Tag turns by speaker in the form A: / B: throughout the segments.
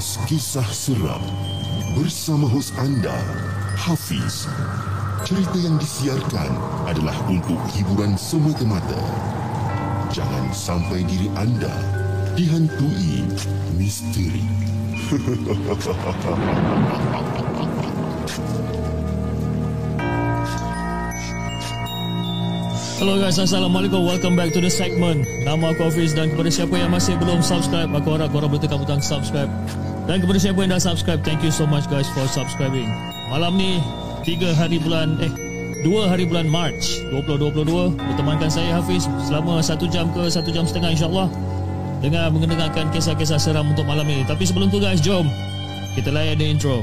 A: podcast kisah seram bersama hos anda Hafiz. Cerita yang disiarkan adalah untuk hiburan semata-mata. Jangan sampai diri anda dihantui misteri.
B: Hello guys, Assalamualaikum. Welcome back to the segment. Nama aku Hafiz dan kepada siapa yang masih belum subscribe, aku harap korang boleh tekan butang subscribe. Dan kepada siapa yang dah subscribe, thank you so much guys for subscribing. Malam ni, 3 hari bulan, eh, 2 hari bulan March 2022, bertemankan saya Hafiz selama 1 jam ke 1 jam setengah insyaAllah. Dengan mengendengarkan kisah-kisah seram untuk malam ini. Tapi sebelum tu guys, jom kita layan the intro.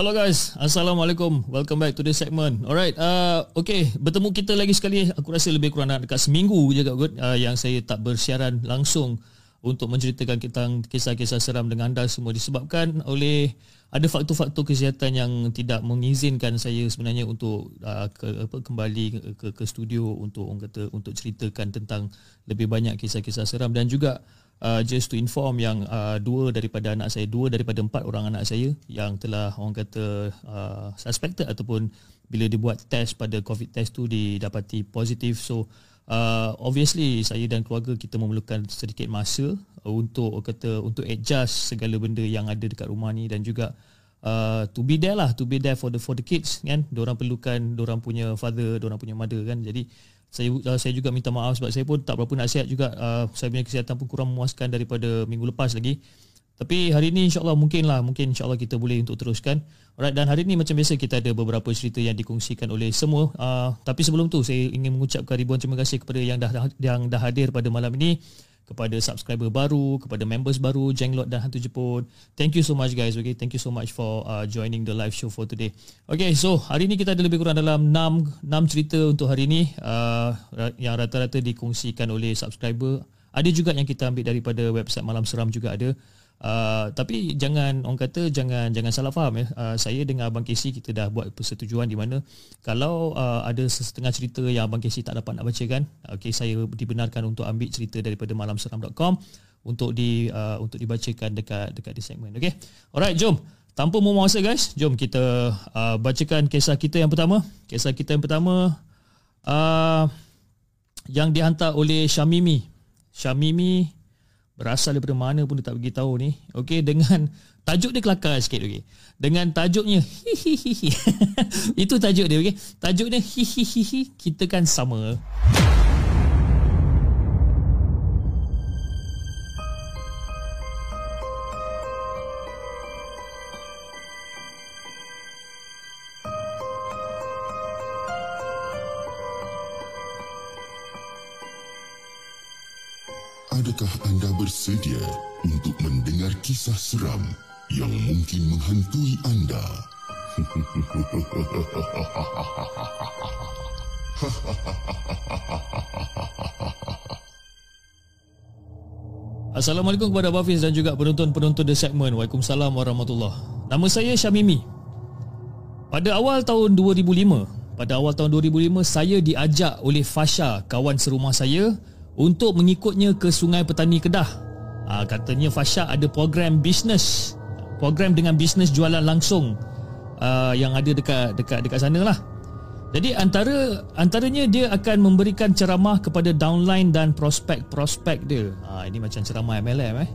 B: Hello guys, Assalamualaikum. Welcome back to this segment. Alright, uh, okay, bertemu kita lagi sekali. Aku rasa lebih kurang dekat seminggu je good, uh, yang saya tak bersiaran langsung untuk menceritakan tentang kisah-kisah seram dengan anda semua disebabkan oleh ada faktor-faktor kesihatan yang tidak mengizinkan saya sebenarnya untuk uh, ke, apa, kembali ke, ke studio untuk orang kata untuk ceritakan tentang lebih banyak kisah-kisah seram dan juga uh, just to inform yang uh, dua daripada anak saya, dua daripada empat orang anak saya yang telah orang kata uh, suspected ataupun bila dibuat test pada COVID test tu didapati positif. So uh, obviously saya dan keluarga kita memerlukan sedikit masa untuk kata untuk adjust segala benda yang ada dekat rumah ni dan juga uh, to be there lah to be there for the for the kids kan orang perlukan orang punya father orang punya mother kan jadi saya uh, saya juga minta maaf sebab saya pun tak berapa nak sihat juga. Uh, saya punya kesihatan pun kurang memuaskan daripada minggu lepas lagi. Tapi hari ni insyaAllah mungkin lah Mungkin insyaAllah kita boleh untuk teruskan. Alright dan hari ni macam biasa Kita ada beberapa cerita yang dikongsikan oleh semua. Uh, Tapi sebelum tu Saya ingin mengucapkan ribuan terima kasih Kepada yang dah yang dah hadir pada malam ini kepada subscriber baru, kepada members baru, Jenglot dan Hantu Jepun. Thank you so much guys. Okay, thank you so much for uh, joining the live show for today. Okay, so hari ni kita ada lebih kurang dalam 6 6 cerita untuk hari ni uh, yang rata-rata dikongsikan oleh subscriber. Ada juga yang kita ambil daripada website Malam Seram juga ada. Uh, tapi jangan orang kata jangan jangan salah faham ya. Uh, saya dengan abang Casey kita dah buat persetujuan di mana kalau uh, ada setengah cerita yang abang Casey tak dapat nak baca kan, okey saya dibenarkan untuk ambil cerita daripada malamseram.com untuk di uh, untuk dibacakan dekat dekat di segmen. Okey. Alright, jom. Tanpa membuang masa guys, jom kita uh, bacakan kisah kita yang pertama. Kisah kita yang pertama uh, yang dihantar oleh Syamimi. Syamimi berasal daripada mana pun dia tak bagi tahu ni. Okey dengan tajuk dia kelakar sikit okey. Dengan tajuknya hihihi. Itu tajuk dia okey. Tajuk dia hihihi kita kan sama.
A: Adakah anda bersedia untuk mendengar kisah seram yang mungkin menghantui anda?
B: Assalamualaikum kepada Hafiz dan juga penonton-penonton The Segment. Waalaikumsalam warahmatullahi Nama saya Syamimi. Pada awal tahun 2005, pada awal tahun 2005 saya diajak oleh Fasha, kawan serumah saya untuk mengikutnya ke Sungai Petani Kedah. Ha, katanya Fasha ada program bisnes, program dengan bisnes jualan langsung uh, yang ada dekat dekat dekat sana lah. Jadi antara antaranya dia akan memberikan ceramah kepada downline dan prospek-prospek dia. Ha, ini macam ceramah MLM eh.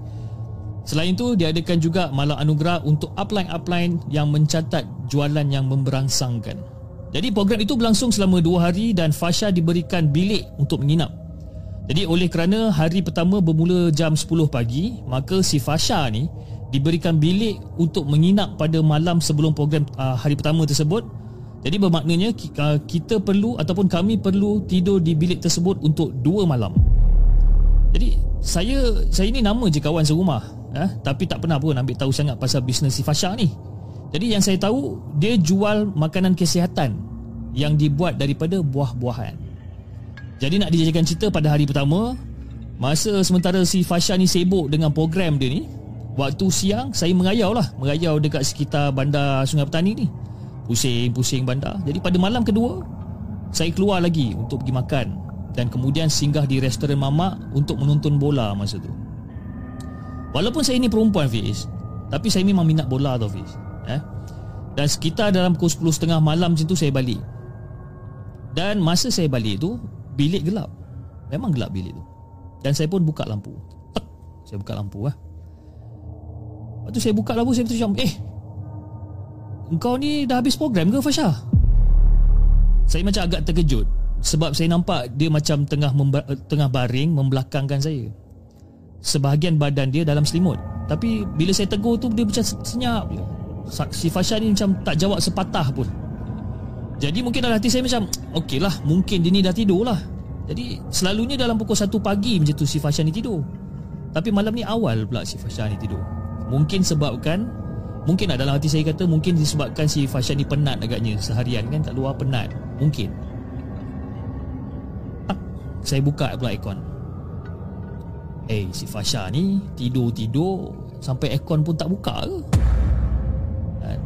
B: Selain itu, dia adakan juga malam anugerah untuk upline-upline yang mencatat jualan yang memberangsangkan. Jadi program itu berlangsung selama dua hari dan Fasha diberikan bilik untuk menginap. Jadi oleh kerana hari pertama bermula jam 10 pagi, maka si Fasha ni diberikan bilik untuk menginap pada malam sebelum program uh, hari pertama tersebut. Jadi bermaknanya uh, kita perlu ataupun kami perlu tidur di bilik tersebut untuk dua malam. Jadi saya saya ni nama je kawan serumah eh? Tapi tak pernah pun ambil tahu sangat pasal bisnes si Fasha ni Jadi yang saya tahu Dia jual makanan kesihatan Yang dibuat daripada buah-buahan Jadi nak dijadikan cerita pada hari pertama Masa sementara si Fasha ni sibuk dengan program dia ni Waktu siang saya mengayau lah. Mengayau dekat sekitar bandar Sungai Petani ni. Pusing-pusing bandar. Jadi pada malam kedua Saya keluar lagi untuk pergi makan. Dan kemudian singgah di restoran mamak Untuk menonton bola masa tu. Walaupun saya ni perempuan Fiz Tapi saya memang minat bola tau Fiz. Eh? Dan sekitar dalam pukul 10.30 malam macam tu saya balik. Dan masa saya balik tu Bilik gelap Memang gelap bilik tu Dan saya pun buka lampu Tek, Saya buka lampu lah Lepas tu saya buka lampu Saya macam Eh Engkau ni dah habis program ke Fasha? Saya macam agak terkejut Sebab saya nampak Dia macam tengah memba- tengah baring Membelakangkan saya sebahagian badan dia dalam selimut. Tapi bila saya tegur tu dia macam senyap je. Si Fasha ni macam tak jawab sepatah pun. Jadi mungkin dalam hati saya macam okey lah mungkin dia ni dah tidur lah. Jadi selalunya dalam pukul 1 pagi macam tu si Fasha ni tidur. Tapi malam ni awal pula si Fasha ni tidur. Mungkin sebabkan Mungkin lah dalam hati saya kata Mungkin disebabkan si Fasha ni penat agaknya Seharian kan kat luar penat Mungkin Saya buka pula aircon Eh si Fasha ni Tidur-tidur Sampai aircon pun tak buka ke kan?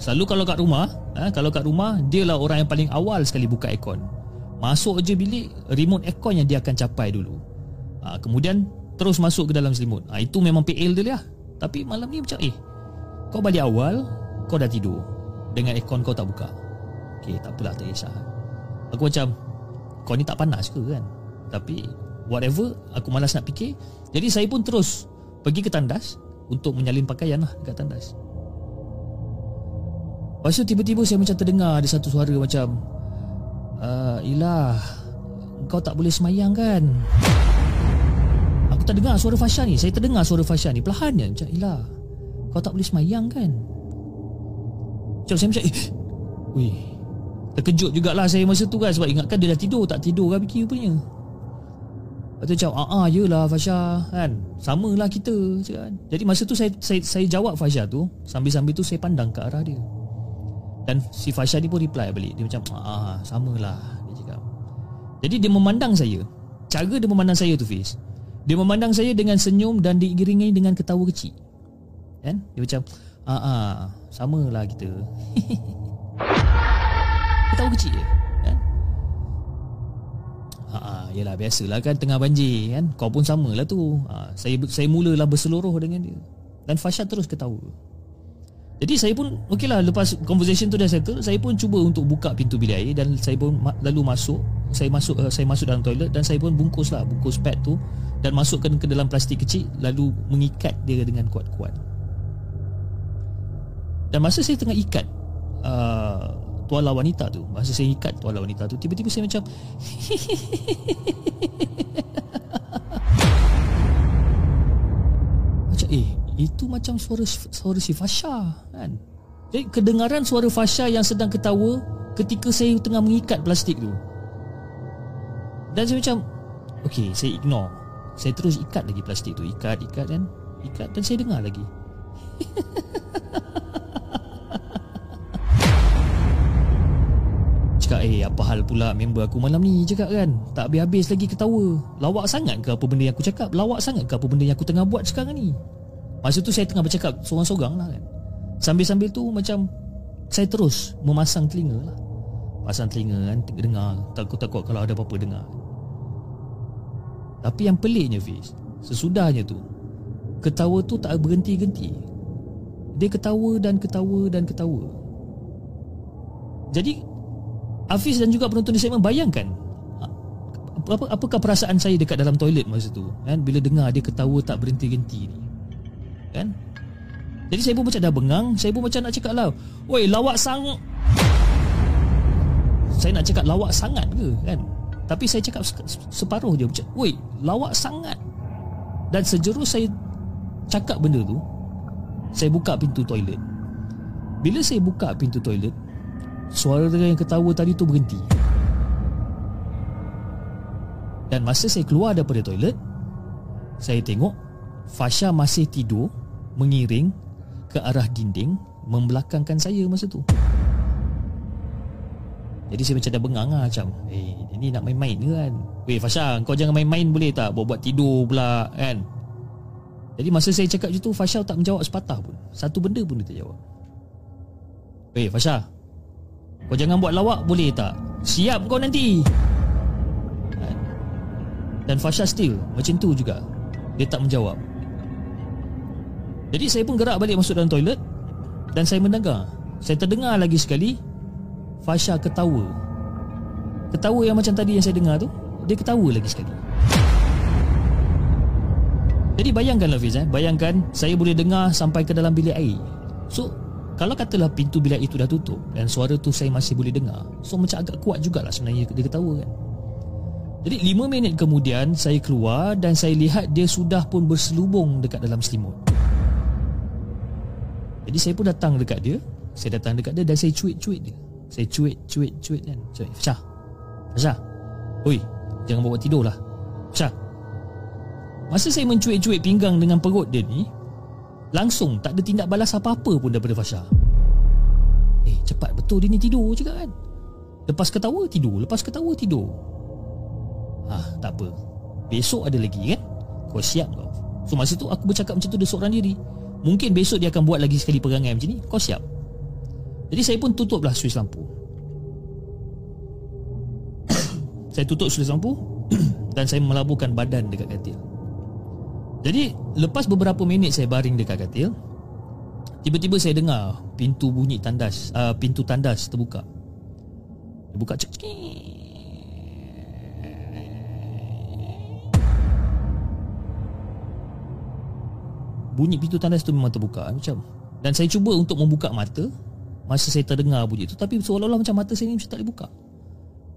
B: Selalu kalau kat rumah ha, Kalau kat rumah Dia lah orang yang paling awal sekali buka aircon. Masuk je bilik Remote aircon yang dia akan capai dulu. Ha, Kemudian Terus masuk ke dalam selimut. Ha, Itu memang PL dia lah. Tapi malam ni macam Eh Kau balik awal Kau dah tidur. Dengan aircon kau tak buka. Okay takpelah tak kisah. Aku macam Kau ni tak panas ke kan? Tapi whatever aku malas nak fikir. Jadi saya pun terus pergi ke tandas untuk menyalin pakaian lah dekat tandas Lepas tu tiba-tiba saya macam terdengar ada satu suara macam uh, Ilah Kau tak boleh semayang kan? Aku tak dengar suara Fasha ni. Saya terdengar suara Fasha ni Perlahan je. Macam Ilah Kau tak boleh semayang kan? Macam saya macam Eh Wih Terkejut jugalah saya masa tu kan. Sebab ingatkan dia dah tidur Tak tidur kan fikir punya. Lepas tu macam ah, ah yelah Fasha kan. Sama lah kita kan? Jadi masa tu saya, saya saya jawab Fasha tu Sambil-sambil tu saya pandang ke arah dia Dan si Fasha ni pun reply balik Dia macam ah, ah sama lah Dia cakap Jadi dia memandang saya Cara dia memandang saya tu Fiz Dia memandang saya dengan senyum Dan diiringi dengan ketawa kecil Kan Dia macam ah, ah sama lah kita Ketawa kecil je Ha, ha yalah biasalah kan tengah banjir kan. Kau pun samalah tu. Ha, saya saya mulalah berseluruh dengan dia. Dan Fasha terus ketawa. Jadi saya pun okeylah lepas conversation tu dah settle, saya pun cuba untuk buka pintu bilik air dan saya pun lalu masuk, saya masuk uh, saya masuk dalam toilet dan saya pun bungkuslah bungkus pad tu dan masukkan ke dalam plastik kecil lalu mengikat dia dengan kuat-kuat. Dan masa saya tengah ikat uh, tuala wanita tu Masa saya ikat tuala wanita tu Tiba-tiba saya macam Macam eh Itu macam suara suara si Fasha kan? Jadi kedengaran suara Fasha yang sedang ketawa Ketika saya tengah mengikat plastik tu. Dan saya macam Okay saya ignore. Saya terus ikat lagi plastik tu. Ikat ikat kan? Ikat dan saya dengar lagi. Cakap Eh apa hal pula member aku malam ni? Cakap kan? Tak habis-habis lagi ketawa. Lawak sangat ke apa benda yang aku cakap? Lawak sangat ke apa benda yang aku tengah buat sekarang ni Masa tu saya tengah bercakap Sorang-sorang lah kan. Sambil-sambil tu macam Saya terus memasang telinga lah. Pasang telinga kan Dengar. Takut-takut kalau ada apa-apa dengar. Tapi yang peliknya Fiz Sesudahnya tu Ketawa tu tak berhenti-henti. Dia ketawa dan ketawa dan ketawa. Jadi Hafiz dan juga penonton di segmen bayangkan apa, apakah perasaan saya dekat dalam toilet masa tu? Kan bila dengar dia ketawa tak berhenti-henti ni kan? Jadi saya pun macam dah bengang saya pun macam nak cakap lah woi lawak sang saya nak cakap lawak sangat ke kan? Tapi saya cakap separuh je macam woi lawak sangat. Dan sejurus saya cakap benda tu saya buka pintu toilet. Bila saya buka pintu toilet suara yang ketawa tadi tu berhenti. Dan masa saya keluar daripada toilet Saya tengok Fasha masih tidur Mengiring Ke arah dinding Membelakangkan saya masa tu. Jadi saya macam dah bengang lah Macam Eh ini nak main-main ke kan? Weh Fasha Kau jangan main-main boleh tak? Buat-buat tidur pula kan? Jadi masa saya cakap macam tu Fasha tak menjawab sepatah pun. Satu benda pun dia tak jawab. Weh Fasha Kau jangan buat lawak boleh tak? Siap kau nanti. Dan Fasha still macam tu juga. Dia tak menjawab Jadi saya pun gerak balik masuk dalam toilet Dan saya mendengar. Saya terdengar lagi sekali Fasha ketawa. Ketawa yang macam tadi yang saya dengar tu Dia ketawa lagi sekali. Jadi bayangkanlah Fiz eh? Bayangkan saya boleh dengar sampai ke dalam bilik air. So kalau katalah pintu bilik itu dah tutup Dan suara tu saya masih boleh dengar So macam agak kuat jugalah sebenarnya dia ketawa kan. Jadi 5 minit kemudian saya keluar dan saya lihat dia sudah pun berselubung dekat dalam selimut. Jadi saya pun datang dekat dia. Saya datang dekat dia dan saya cuit-cuit dia. Saya cuit-cuit-cuit kan. Cuit. Fasha. Fasha. Oi, jangan bawa tidur lah. Fasha. Masa saya mencuit-cuit pinggang dengan perut dia ni, langsung tak ada tindak balas apa-apa pun daripada Fasha. Eh, cepat betul dia ni tidur je kan. Lepas ketawa tidur, lepas ketawa tidur. Ah, tak apa. Besok ada lagi kan? Kau siap kau. So masa tu aku bercakap macam tu dia seorang diri. Mungkin besok dia akan buat lagi sekali perangai macam ni. Kau siap. Jadi saya pun tutuplah suis lampu. saya tutup suis lampu dan saya melaburkan badan dekat katil. Jadi lepas beberapa minit saya baring dekat katil, tiba-tiba saya dengar pintu bunyi tandas, uh, pintu tandas terbuka. Dia buka cek bunyi pintu tandas tu memang terbuka macam. Dan saya cuba untuk membuka mata. Masa saya terdengar bunyi tu tapi seolah-olah macam mata saya ni macam tak boleh buka.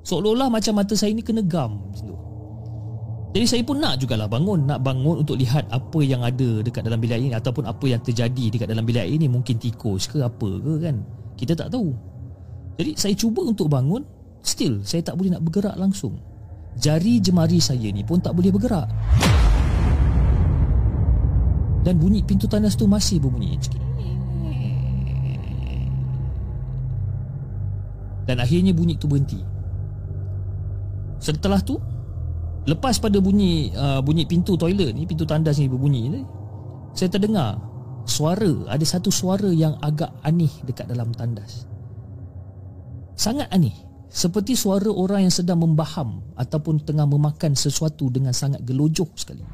B: Seolah-olah macam mata saya ni kena gam macam tu. Jadi saya pun nak jugalah bangun nak bangun untuk lihat apa yang ada dekat dalam bilik ini ataupun apa yang terjadi dekat dalam bilik ini mungkin tikus ke apa ke kan? Kita tak tahu. Jadi saya cuba untuk bangun still saya tak boleh nak bergerak langsung. Jari jemari saya ni pun tak boleh bergerak dan bunyi pintu tandas tu masih berbunyi. Dan akhirnya bunyi tu berhenti. Setelah tu Lepas pada bunyi uh, bunyi pintu toilet ni Pintu tandas ni berbunyi ni Saya terdengar Suara Ada satu suara yang agak aneh Dekat dalam tandas. Sangat aneh. Seperti suara orang yang sedang membaham Ataupun tengah memakan sesuatu Dengan sangat gelojok sekali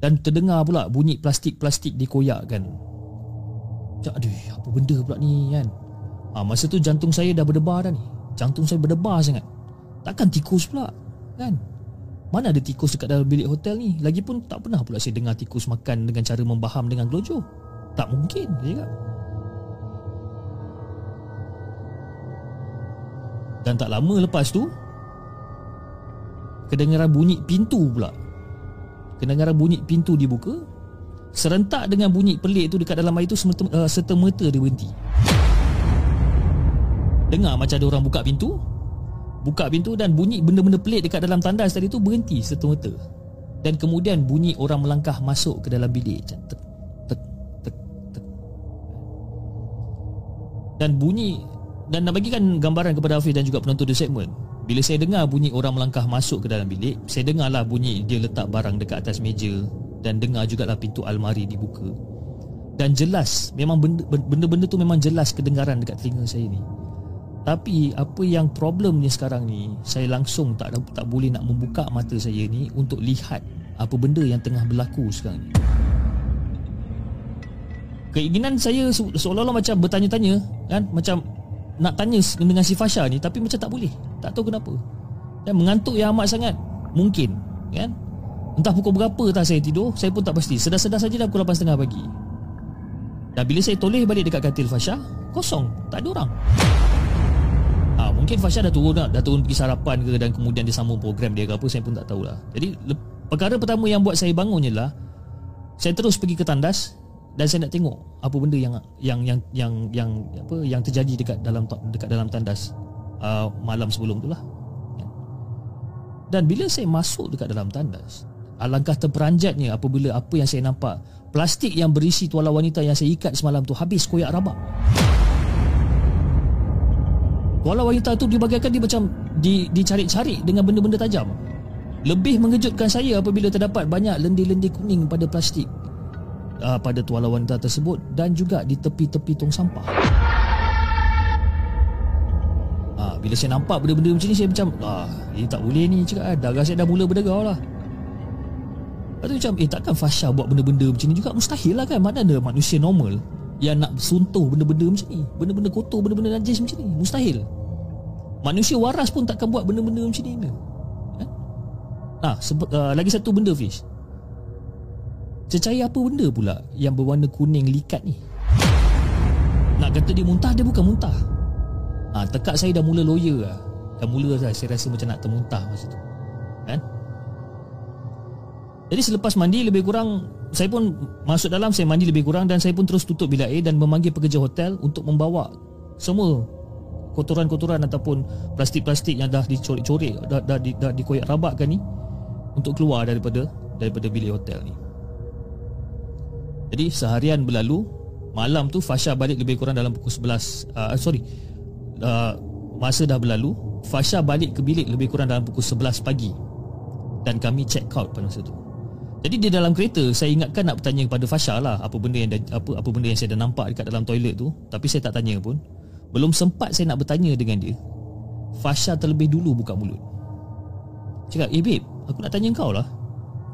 B: Dan terdengar pula bunyi plastik-plastik dikoyakkan Cak, aduh, apa benda pula ni kan? Ha, Masa tu jantung saya dah berdebar dah ni. Jantung saya berdebar sangat. Takkan tikus pula kan? Mana ada tikus dekat dalam bilik hotel ni? Lagipun tak pernah pula saya dengar tikus makan Dengan cara membaham dengan gelojo Tak mungkin dia kan? Dan tak lama lepas tu Kedengaran bunyi pintu pula Kedengaran bunyi pintu dibuka Serentak dengan bunyi pelik tu dekat dalam air tu uh, Serta-merta dia berhenti. Dengar macam ada orang buka pintu Buka pintu dan bunyi benda-benda pelik dekat dalam tandas tadi tu berhenti serta-merta. Dan kemudian bunyi orang melangkah masuk ke dalam bilik. Tek, tek, tek, tek. Dan bunyi Dan nak bagikan gambaran kepada Hafiz dan juga penonton di segmen bila saya dengar bunyi orang melangkah masuk ke dalam bilik Saya dengarlah bunyi dia letak barang dekat atas meja Dan dengar jugalah pintu almari dibuka. Dan jelas Memang benda-benda tu memang jelas kedengaran dekat telinga saya ni. Tapi apa yang problemnya sekarang ni Saya langsung tak tak boleh nak membuka mata saya ni Untuk lihat apa benda yang tengah berlaku sekarang ni. Keinginan saya se- seolah-olah macam bertanya-tanya kan? Macam nak tanya dengan si Fasha ni tapi macam tak boleh. Tak tahu kenapa. Dan mengantuk yang amat sangat. Mungkin kan. Entah pukul berapa tak saya tidur, saya pun tak pasti. Sedar-sedar saja dah pukul 8.30 pagi. Dan bila saya toleh balik dekat katil Fasha, kosong, tak ada orang. Ah, mungkin Fasha dah turun dah, dah turun pergi sarapan ke dan kemudian dia sambung program dia ke apa saya pun tak tahulah. Jadi le- perkara pertama yang buat saya bangun ialah saya terus pergi ke tandas dan saya nak tengok apa benda yang yang yang yang yang apa yang terjadi dekat dalam dekat dalam tandas uh, malam sebelum tu lah. Dan bila saya masuk dekat dalam tandas, alangkah terperanjatnya apabila apa yang saya nampak plastik yang berisi tuala wanita yang saya ikat semalam tu habis koyak rabak. Tuala wanita tu dibagaikan dia macam di, dicari-cari dengan benda-benda tajam. Lebih mengejutkan saya apabila terdapat banyak lendir-lendir kuning pada plastik uh, pada tuala wanita tersebut dan juga di tepi-tepi tong sampah. Ah, bila saya nampak benda-benda macam ni saya macam ah ini tak boleh ni cakap ah, darah saya dah mula berdegar lah. Lepas tu macam eh takkan Fasha buat benda-benda macam ni juga mustahil lah kan mana ada manusia normal yang nak suntuh benda-benda macam ni benda-benda kotor benda-benda najis macam ni mustahil manusia waras pun takkan buat benda-benda macam ni eh? Nah, uh, lagi satu benda Fish Cecair apa benda pula Yang berwarna kuning likat ni? Nak kata dia muntah Dia bukan muntah. Ha, Tekak saya dah mula lawyer lah. Dah mula lah Saya rasa macam nak termuntah masa tu. Kan? Jadi selepas mandi lebih kurang Saya pun masuk dalam Saya mandi lebih kurang Dan saya pun terus tutup bilik air Dan memanggil pekerja hotel Untuk membawa Semua Kotoran-kotoran Ataupun plastik-plastik Yang dah dicorik-corik Dah, dah, dah, dah dikoyak rabakkan ni Untuk keluar daripada Daripada bilik hotel ni jadi seharian berlalu Malam tu Fasha balik lebih kurang dalam pukul 11 uh, Sorry uh, Masa dah berlalu Fasha balik ke bilik lebih kurang dalam pukul 11 pagi. Dan kami check out pada masa tu. Jadi di dalam kereta Saya ingatkan nak bertanya kepada Fasha lah Apa benda yang apa, apa benda yang saya dah nampak dekat dalam toilet tu. Tapi saya tak tanya pun. Belum sempat saya nak bertanya dengan dia Fasha terlebih dulu buka mulut. Cakap, eh babe Aku nak tanya kau lah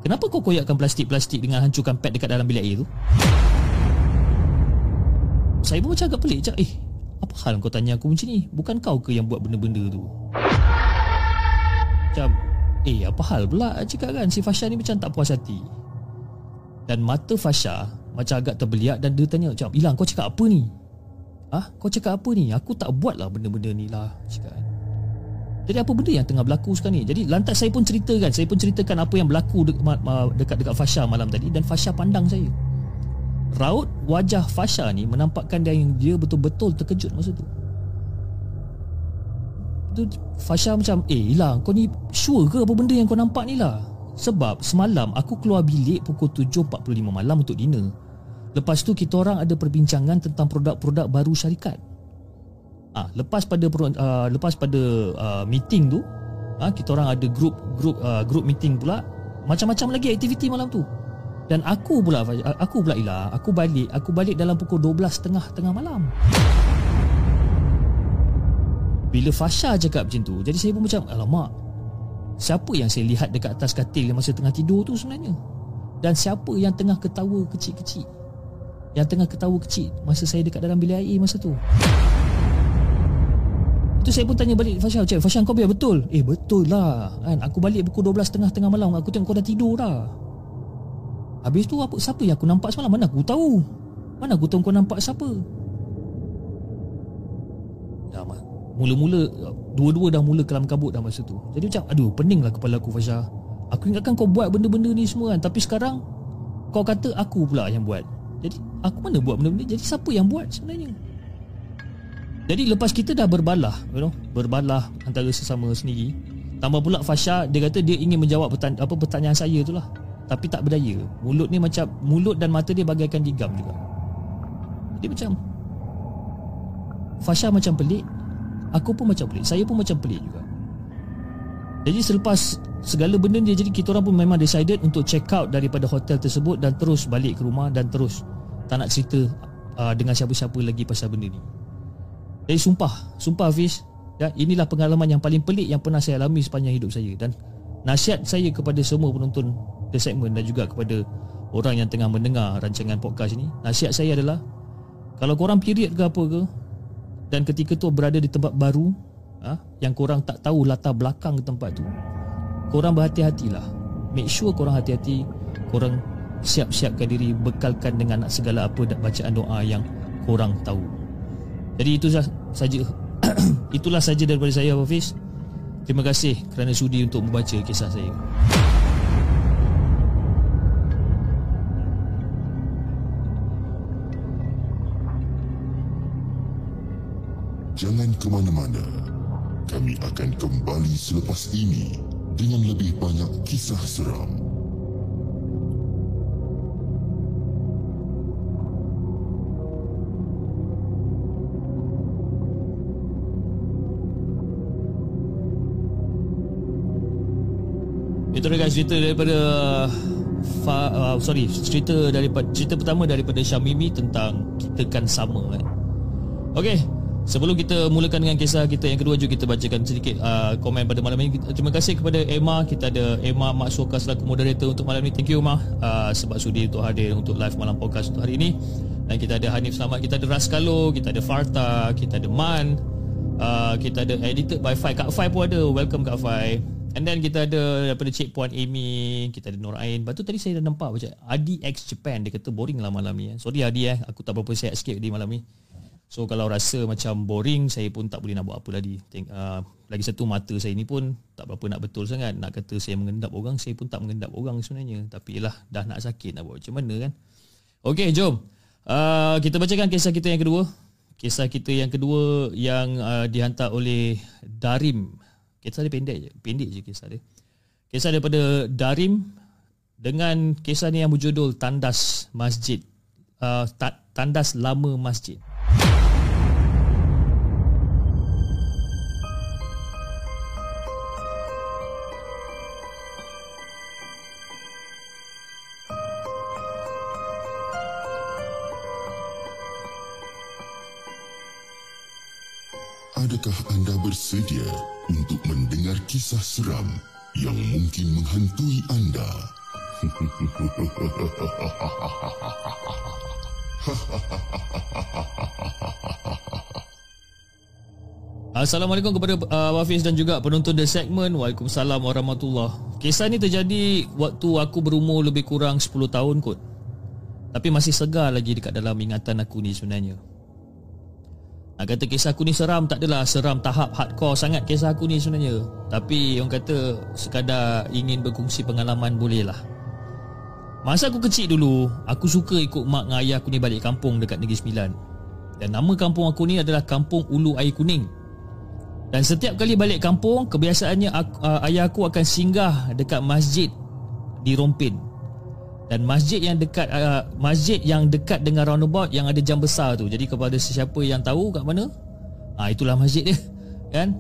B: Kenapa kau koyakkan plastik-plastik dengan hancurkan pad dekat dalam bilik air tu? Saya pun macam agak pelik cak, eh, apa hal kau tanya aku macam ni? Bukan kau ke yang buat benda-benda tu? Macam, eh, apa hal pula cakap kan si Fasha ni macam tak puas hati. Dan mata Fasha macam agak terbeliak dan dia tanya macam, Ilang kau cakap apa ni? Ah, kau cakap apa ni? Aku tak buat lah benda-benda ni lah cakap kan. Jadi apa benda yang tengah berlaku sekarang ni? Jadi lantas saya pun ceritakan, saya pun ceritakan apa yang berlaku de- ma- ma- dekat dekat Fasha malam tadi dan Fasha pandang saya. Raut wajah Fasha ni menampakkan dia yang dia betul-betul terkejut masa tu. Tu Fasha macam, "Eh, Ila, kau ni sure ke apa benda yang kau nampak ni lah?" Sebab semalam aku keluar bilik pukul 7.45 malam untuk dinner. Lepas tu kita orang ada perbincangan tentang produk-produk baru syarikat. Ah, lepas pada uh, lepas pada uh, meeting tu, ah kita orang ada group group uh, group meeting pula. Macam-macam lagi aktiviti malam tu. Dan aku pula aku pula ilah, aku balik, aku balik dalam pukul 12.30 tengah malam. Bila Fasha cakap macam tu, jadi saya pun macam alamak. Siapa yang saya lihat dekat atas katil masa tengah tidur tu sebenarnya? Dan siapa yang tengah ketawa kecil-kecil? Yang tengah ketawa kecil masa saya dekat dalam bilik air masa tu? Tu saya pun tanya balik Fasha Cik Fasha kau biar betul. Eh betul lah kan Aku balik pukul 12 tengah tengah malam Aku tengok kau dah tidur dah. Habis tu apa siapa yang aku nampak semalam? Mana aku tahu? Mana aku tahu kau nampak siapa? Dah mah Mula-mula Dua-dua dah mula kelam kabut dah masa tu. Jadi macam Aduh pening lah kepala aku Fasha. Aku ingatkan kau buat benda-benda ni semua kan Tapi sekarang Kau kata aku pula yang buat. Jadi aku mana buat benda-benda Jadi siapa yang buat sebenarnya jadi lepas kita dah berbalah, you know, berbalah antara sesama sendiri, tambah pula Fasha dia kata dia ingin menjawab pertanya- apa pertanyaan saya tu lah. Tapi tak berdaya. Mulut ni macam mulut dan mata dia bagaikan digam juga. Jadi macam Fasha macam pelik, aku pun macam pelik, saya pun macam pelik juga. Jadi selepas segala benda dia jadi kita orang pun memang decided untuk check out daripada hotel tersebut dan terus balik ke rumah dan terus tak nak cerita uh, dengan siapa-siapa lagi pasal benda ni. Jadi sumpah, sumpah Hafiz ya, Inilah pengalaman yang paling pelik yang pernah saya alami sepanjang hidup saya Dan nasihat saya kepada semua penonton The Segment dan juga kepada orang yang tengah mendengar rancangan podcast ini, nasihat saya adalah kalau korang period ke apa ke dan ketika tu berada di tempat baru ha, yang korang tak tahu latar belakang tempat tu, korang berhati-hatilah. Make sure korang hati-hati, korang siap-siapkan diri bekalkan dengan segala apa bacaan doa yang korang tahu. Jadi itu saja itulah saja daripada saya Hafiz. Terima kasih kerana sudi untuk membaca kisah saya.
A: Jangan ke mana-mana. Kami akan kembali selepas ini dengan lebih banyak kisah seram.
B: Guys cerita daripada fa, uh, sorry cerita daripada cerita pertama daripada Syamimi tentang kita kan sama eh. Okey, sebelum kita mulakan dengan kisah kita yang kedua juga kita bacakan sedikit uh, komen pada malam ini. Terima kasih kepada Emma, kita ada Emma Mak Suka selaku moderator untuk malam ini. Thank you Emma uh, sebab sudi untuk hadir untuk live malam podcast untuk hari ini. Dan kita ada Hanif Selamat, kita ada Raskalo, kita ada Farta, kita ada Man, uh, kita ada edited by Fai. Kak Fai pun ada. Welcome Kak Fai. And then kita ada daripada checkpoint Amy, kita ada Nur Ain. Lepas tu tadi saya dah nampak macam Adi X Japan dia kata boring lah malam ni. Eh. Sorry Adi eh, aku tak berapa sihat sikit di malam ni. So kalau rasa macam boring, saya pun tak boleh nak buat apa lagi. Think, uh, lagi satu mata saya ni pun tak berapa nak betul sangat. Nak kata saya mengendap orang, saya pun tak mengendap orang sebenarnya. Tapi lah dah nak sakit nak buat macam mana kan. Okay jom. Uh, kita bacakan kisah kita yang kedua. Kisah kita yang kedua yang uh, dihantar oleh Darim Kisah dia pendek je Pendek je kisah dia. Kisah daripada Darim Dengan kisah ni yang berjudul Tandas Masjid. Uh, Tandas Lama Masjid.
A: Adakah anda bersedia untuk mendengar kisah seram yang mungkin menghantui anda?
B: Assalamualaikum kepada uh, Wafiz dan juga penonton The Segment. Waalaikumsalam warahmatullahi Kisah ni terjadi waktu aku berumur lebih kurang 10 tahun kot. Tapi masih segar lagi dekat dalam ingatan aku ni sebenarnya nak kata kisah aku ni seram tak adalah seram tahap hardcore sangat kisah aku ni sebenarnya. Tapi orang kata sekadar ingin berkongsi pengalaman boleh lah. Masa aku kecil dulu, aku suka ikut mak dan ayah aku ni balik kampung dekat Negeri Sembilan. Dan nama kampung aku ni adalah Kampung Ulu Air Kuning. Dan setiap kali balik kampung, kebiasaannya aku, uh, ayah aku akan singgah dekat masjid di Rompin dan masjid yang dekat uh, masjid yang dekat dengan roundabout yang ada jam besar tu. Jadi kepada sesiapa yang tahu kat mana ah itulah masjid dia kan?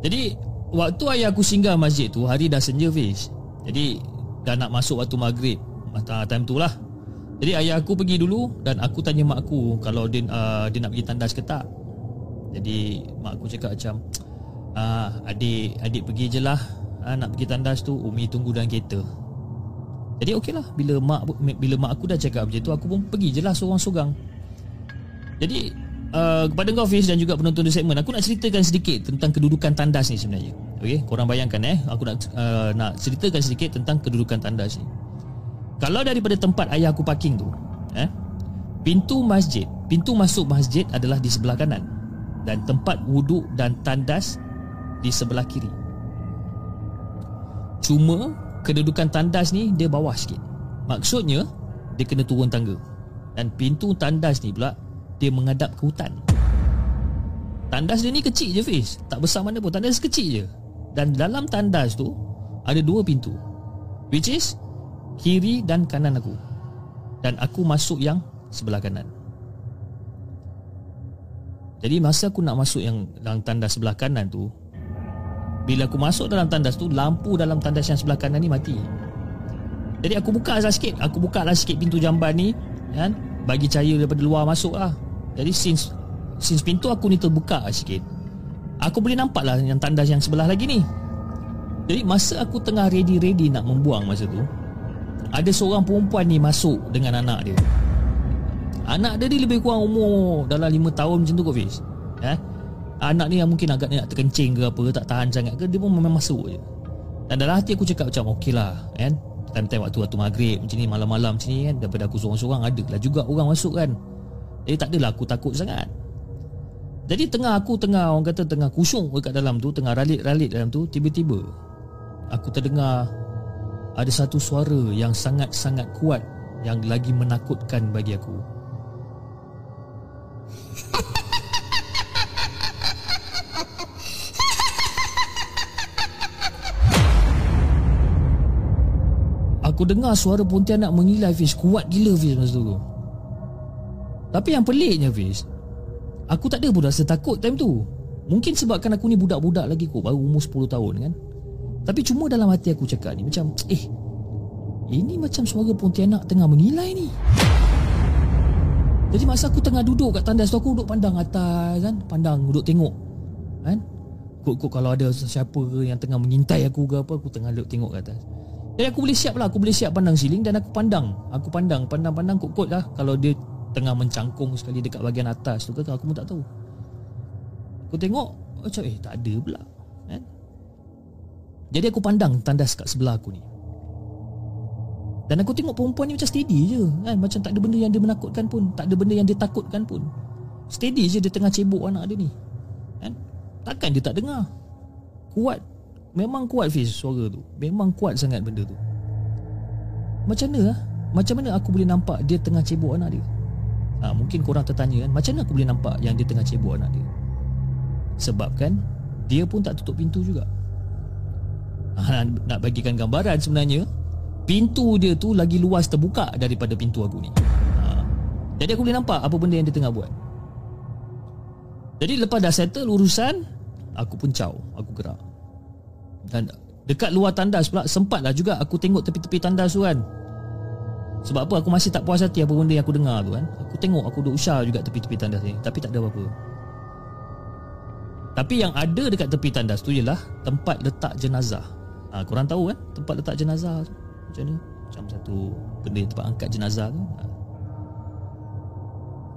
B: Jadi waktu ayah aku singgah masjid tu hari dah senja fish jadi dah nak masuk waktu maghrib. Time tu lah. Jadi ayah aku pergi dulu dan aku tanya mak aku kalau dia uh, dia nak pergi tandas ke tak. Jadi mak aku cakap macam ah adik adik pergi je lah. Ah, nak pergi tandas tu umi tunggu dalam kereta jadi okey lah Bila mak bila mak aku dah cakap macam tu Aku pun pergi je lah seorang-seorang Jadi uh, Kepada kau Fiz dan juga penonton di segmen Aku nak ceritakan sedikit tentang kedudukan tandas ni sebenarnya. Okey, korang bayangkan eh Aku nak uh, nak ceritakan sedikit tentang kedudukan tandas ni. Kalau daripada tempat ayah aku parking tu eh Pintu masjid Pintu masuk masjid adalah di sebelah kanan Dan tempat wuduk dan tandas Di sebelah kiri. Cuma kedudukan tandas ni dia bawah sikit. Maksudnya dia kena turun tangga. Dan pintu tandas ni pula dia menghadap ke hutan. Tandas dia ni kecil je Fiz. Tak besar mana pun. Tandas kecil je. Dan dalam tandas tu ada dua pintu. Which is kiri dan kanan aku. Dan aku masuk yang sebelah kanan. Jadi masa aku nak masuk yang dalam tandas sebelah kanan tu bila aku masuk dalam tandas tu Lampu dalam tandas yang sebelah kanan ni mati. Jadi aku buka lah sikit. Aku buka lah sikit pintu jamban ni kan? Bagi cahaya daripada luar masuk lah. Jadi since Since pintu aku ni terbuka lah sikit Aku boleh nampak lah Yang tandas yang sebelah lagi ni. Jadi masa aku tengah ready-ready Nak membuang masa tu Ada seorang perempuan ni masuk Dengan anak dia. Anak dia ni lebih kurang umur Dalam 5 tahun macam tu kot Fiz. Eh? Anak ni yang mungkin agak nak terkencing ke apa Tak tahan sangat ke Dia pun memang masuk je. Dan dalam hati aku cakap macam Okey lah kan? Time-time waktu-waktu maghrib Macam ni malam-malam macam ni kan? Daripada aku seorang-seorang Ada lah juga orang masuk kan? Jadi tak adalah aku takut sangat. Jadi tengah aku tengah Orang kata tengah kusung dekat dalam tu Tengah ralit-ralit dalam tu Tiba-tiba Aku terdengar Ada satu suara yang sangat-sangat kuat Yang lagi menakutkan bagi aku Aku dengar suara Pontianak mengilai Fiz. Kuat gila Fiz masa tu. Tapi yang peliknya Fiz Aku tak ada pun rasa takut time tu. Mungkin sebabkan aku ni budak-budak lagi kot Baru umur 10 tahun kan? Tapi cuma dalam hati aku cakap ni Macam eh Ini macam suara Pontianak tengah mengilai ni. Jadi masa aku tengah duduk kat tandas tu Aku duduk pandang atas kan? Pandang duduk tengok Kan? Kok-kok kalau ada siapa yang tengah mengintai aku ke apa Aku tengah duduk tengok kat atas jadi aku boleh siap lah Aku boleh siap pandang siling Dan aku pandang. Aku pandang Pandang-pandang kot-kot lah. Kalau dia tengah mencangkung sekali Dekat bahagian atas tu ke Aku pun tak tahu. Aku tengok Macam eh tak ada pula. Kan? Jadi aku pandang Tandas kat sebelah aku ni. Dan aku tengok perempuan ni macam steady je kan? Macam tak ada benda yang dia menakutkan pun Tak ada benda yang dia takutkan pun. Steady je dia tengah cebok anak dia ni. Kan? Takkan dia tak dengar. Kuat Memang kuat Fiz suara tu. Memang kuat sangat benda tu. Macam mana lah Macam mana aku boleh nampak Dia tengah cebok anak dia? Ha, Mungkin korang tertanya kan Macam mana aku boleh nampak Yang dia tengah cebok anak dia? Sebab kan Dia pun tak tutup pintu juga. Ha, Nak bagikan gambaran sebenarnya Pintu dia tu lagi luas terbuka Daripada pintu aku ni. Ha, Jadi aku boleh nampak Apa benda yang dia tengah buat. Jadi lepas dah settle urusan Aku pun caw Aku gerak dan dekat luar tandas pula Sempatlah juga aku tengok tepi-tepi tandas tu kan. Sebab apa? Aku masih tak puas hati Apa benda yang aku dengar tu kan. Aku tengok aku duduk usah juga tepi-tepi tandas ni. Tapi tak ada apa-apa. Tapi yang ada dekat tepi tandas tu ialah Tempat letak jenazah. Ha, Korang tahu kan? Tempat letak jenazah tu. Macam mana? Macam satu benda tempat angkat jenazah tu. Ha.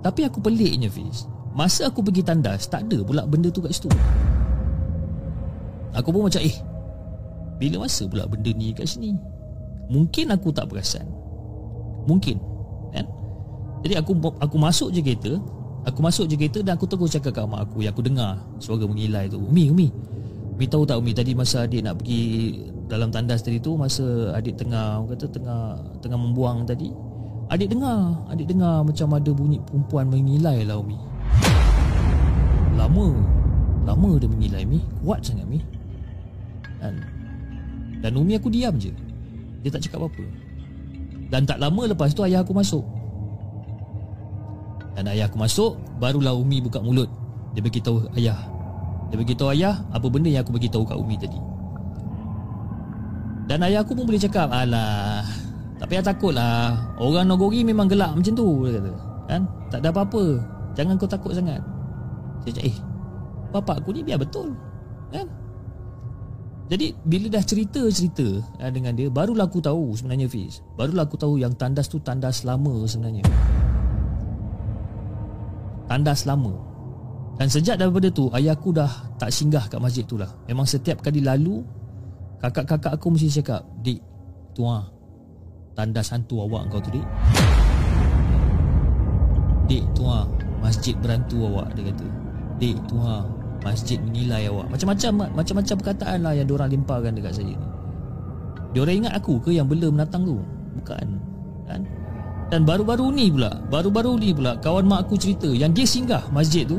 B: Tapi aku peliknya Fiz Masa aku pergi tandas Tak ada pula benda tu kat situ. Aku pun macam eh bila masa pula benda ni kat sini? Mungkin aku tak perasan. Mungkin kan? Jadi aku aku masuk je kereta Aku masuk je kereta dan aku terus cakap kat mak aku Yang aku dengar suara mengilai tu. Umi, Umi Umi tahu tak Umi tadi masa adik nak pergi dalam tandas tadi tu Masa adik tengah kata tengah tengah membuang tadi Adik dengar Adik dengar macam ada bunyi perempuan mengilai lah Umi. Lama Lama dia mengilai Mi. Kuat sangat Mi. Dan dan Umi aku diam je. Dia tak cakap apa-apa. Dan tak lama lepas tu ayah aku masuk. Dan ayah aku masuk Barulah Umi buka mulut. Dia beritahu ayah. Dia beritahu ayah Apa benda yang aku beritahu kat Umi tadi. Dan ayah aku pun boleh cakap Alah Tak payah takut lah Orang Nogori memang gelap macam tu Dia kata. Kan? Tak ada apa-apa. Jangan kau takut sangat. Saya cakap eh Bapak aku ni biar betul. Kan jadi bila dah cerita-cerita uh, dengan dia Barulah aku tahu sebenarnya Fiz. Barulah aku tahu yang tandas tu tandas lama sebenarnya. Tandas lama. Dan sejak daripada tu Ayahku dah tak singgah kat masjid tu lah. Memang setiap kali lalu Kakak-kakak aku mesti cakap Dik, tuan Tandas hantu awak kau tu dik. Dik, tuan Masjid berantu awak dia kata. Dik, tuan Masjid menilai awak Macam-macam Macam-macam perkataan lah Yang diorang limpahkan dekat saya ni Diorang ingat aku ke Yang bela menatang tu Bukan Kan Dan baru-baru ni pula Baru-baru ni pula Kawan mak aku cerita Yang dia singgah masjid tu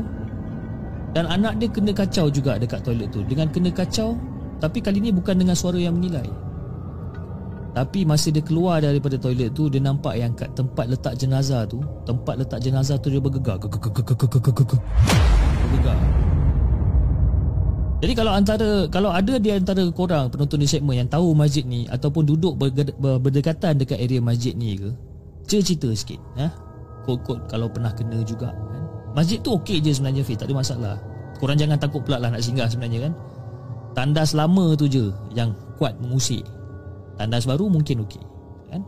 B: Dan anak dia kena kacau juga Dekat toilet tu Dengan kena kacau Tapi kali ni bukan dengan suara yang menilai tapi masa dia keluar daripada toilet tu Dia nampak yang kat tempat letak jenazah tu Tempat letak jenazah tu dia bergegar Bergegar jadi kalau antara kalau ada di antara korang penonton di segmen yang tahu masjid ni ataupun duduk berdekatan dekat area masjid ni ke, cerita sikit ya. Kod-kod kalau pernah kena juga kan. Masjid tu okey je sebenarnya Fi, tak ada masalah. Korang jangan takut pula lah nak singgah sebenarnya kan. Tandas lama tu je yang kuat mengusik. Tandas baru mungkin okey. kan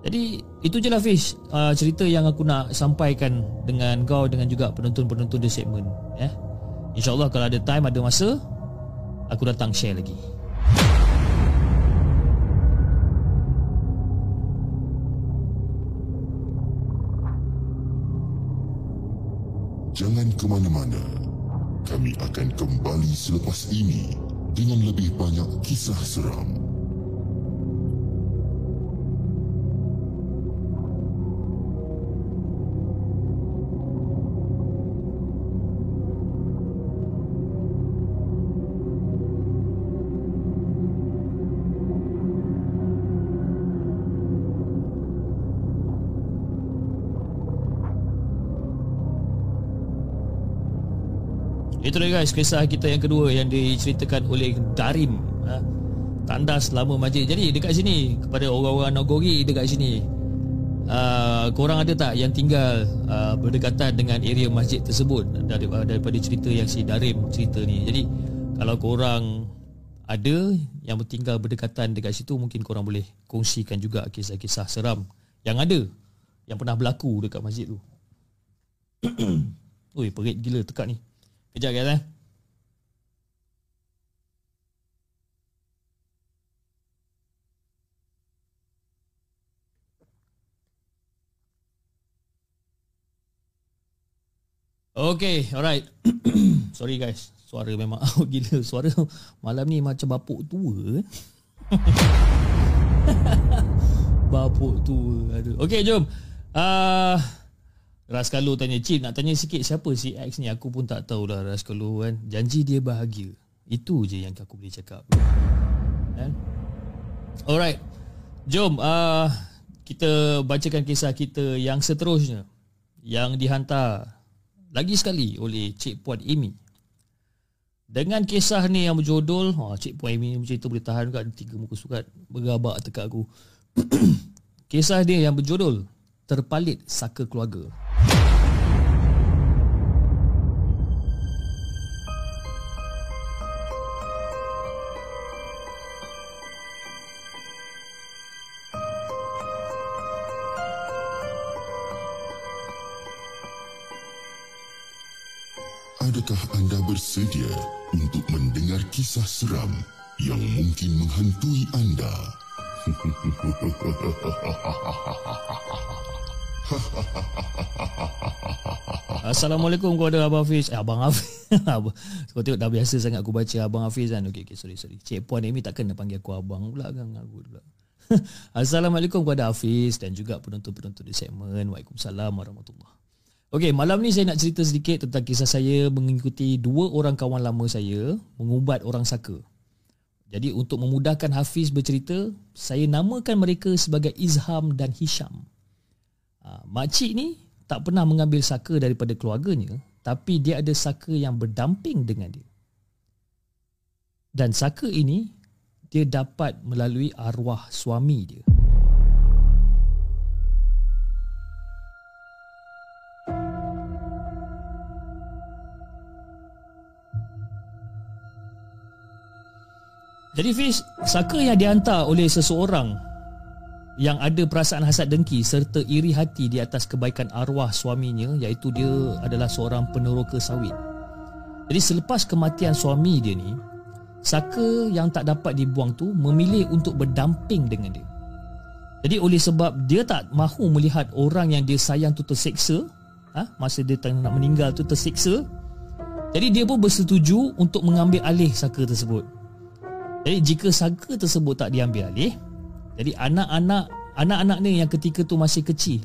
B: jadi itu je lah Fish uh, cerita yang aku nak sampaikan dengan kau dengan juga penonton-penonton di segmen ya insyaallah kalau ada time ada masa aku datang share lagi
A: Jangan ke mana-mana. Kami akan kembali selepas ini dengan lebih banyak kisah seram.
B: Itu dia guys Kisah kita yang kedua Yang diceritakan oleh Darim ha? Tandas lama masjid Jadi dekat sini Kepada orang-orang Nagori Dekat sini uh, Korang ada tak Yang tinggal uh, Berdekatan dengan area masjid tersebut? Daripada, daripada cerita yang si Darim Cerita ni. Jadi Kalau korang Ada Yang bertinggal berdekatan Dekat situ Mungkin korang boleh Kongsikan juga Kisah-kisah seram Yang ada Yang pernah berlaku Dekat masjid tu. Ui perit gila tekak ni Kejap guys eh. Okay, alright. Sorry guys, suara memang out gila. Suara malam ni macam bapuk tua. eh. bapuk tua. Aduh. Okay, jom. Uh, Raskalo tanya Cik nak tanya sikit siapa si X ni? Aku pun tak tahu lah Raskalo kan. Janji dia bahagia. Itu je yang aku boleh cakap. Kan? Alright. Jom uh, Kita bacakan kisah kita yang seterusnya. Yang dihantar Lagi sekali oleh Cik Puan Amy. Dengan kisah ni yang berjudul oh, Cik Puan Amy macam itu boleh tahan juga Tiga muka surat. Bergabak dekat aku. Kisah dia yang berjudul Terpalit Saka Keluarga
A: Adakah anda bersedia untuk mendengar kisah seram yang mungkin menghantui anda?
B: Assalamualaikum kepada Abang Hafiz. Eh, Abang Hafiz. Kau tengok dah biasa sangat aku baca Abang Hafiz kan. Okey, okay, sorry, sorry. Cik Puan Amy tak kena panggil aku Abang pula kan. Aku pula. Assalamualaikum kepada Hafiz dan juga penonton-penonton di segmen. Waalaikumsalam warahmatullahi Okey, malam ni saya nak cerita sedikit tentang kisah saya mengikuti dua orang kawan lama saya mengubat orang saka. Jadi untuk memudahkan Hafiz bercerita, saya namakan mereka sebagai Izham dan Hisham. Ha, makcik ni tak pernah mengambil saka daripada keluarganya, tapi dia ada saka yang berdamping dengan dia. Dan saka ini dia dapat melalui arwah suami dia. Jadi Fiz, saka yang dihantar oleh seseorang yang ada perasaan hasad dengki serta iri hati di atas kebaikan arwah suaminya iaitu dia adalah seorang peneroka sawit. Jadi selepas kematian suami dia ni, saka yang tak dapat dibuang tu memilih untuk berdamping dengan dia. Jadi oleh sebab dia tak mahu melihat orang yang dia sayang tu terseksa, ha, masa dia tengah nak meninggal tu terseksa, jadi dia pun bersetuju untuk mengambil alih saka tersebut. Jadi jika saka tersebut tak diambil alih, jadi anak-anak anak-anak ni yang ketika tu masih kecil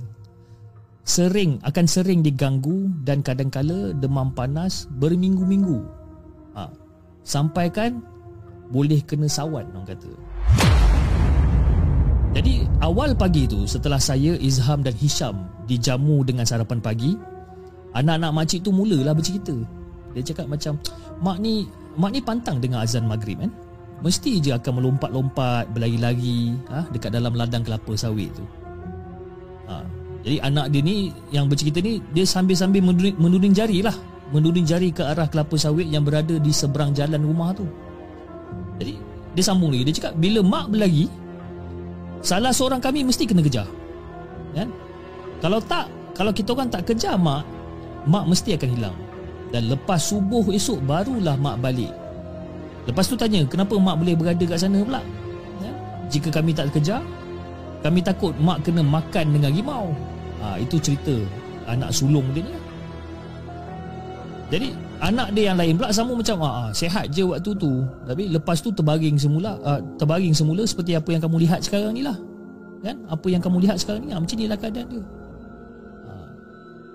B: sering akan sering diganggu dan kadang-kala demam panas berminggu-minggu. Ha, sampaikan boleh kena sawan orang kata. Jadi awal pagi tu setelah saya Izham dan Hisham dijamu dengan sarapan pagi, anak-anak makcik tu mulalah bercerita. Dia cakap macam, "Mak ni, mak ni pantang dengan azan maghrib kan?" Mesti je akan melompat-lompat berlari-lari ha, dekat dalam ladang kelapa sawit tu. Ha, jadi anak dia ni yang bercerita ni dia sambil-sambil menuding, menuding jari lah. Menuding jari ke arah kelapa sawit yang berada di seberang jalan rumah tu. Jadi dia sambung lagi. Dia cakap bila mak berlari salah seorang kami mesti kena kejar. Kan? Kalau tak, kalau kita orang tak kejar mak, mak mesti akan hilang. Dan lepas subuh esok barulah mak balik. Lepas tu tanya, kenapa mak boleh berada kat sana pula? Ya? Jika kami tak kejar, kami takut mak kena makan dengan rimau. Ha, itu cerita anak sulung dia ni. Jadi anak dia yang lain pula sama macam ah, sehat je waktu tu tapi lepas tu terbaring semula ah, terbaring semula seperti apa yang kamu lihat sekarang ni lah kan apa yang kamu lihat sekarang ni ah, macam inilah keadaan dia ah.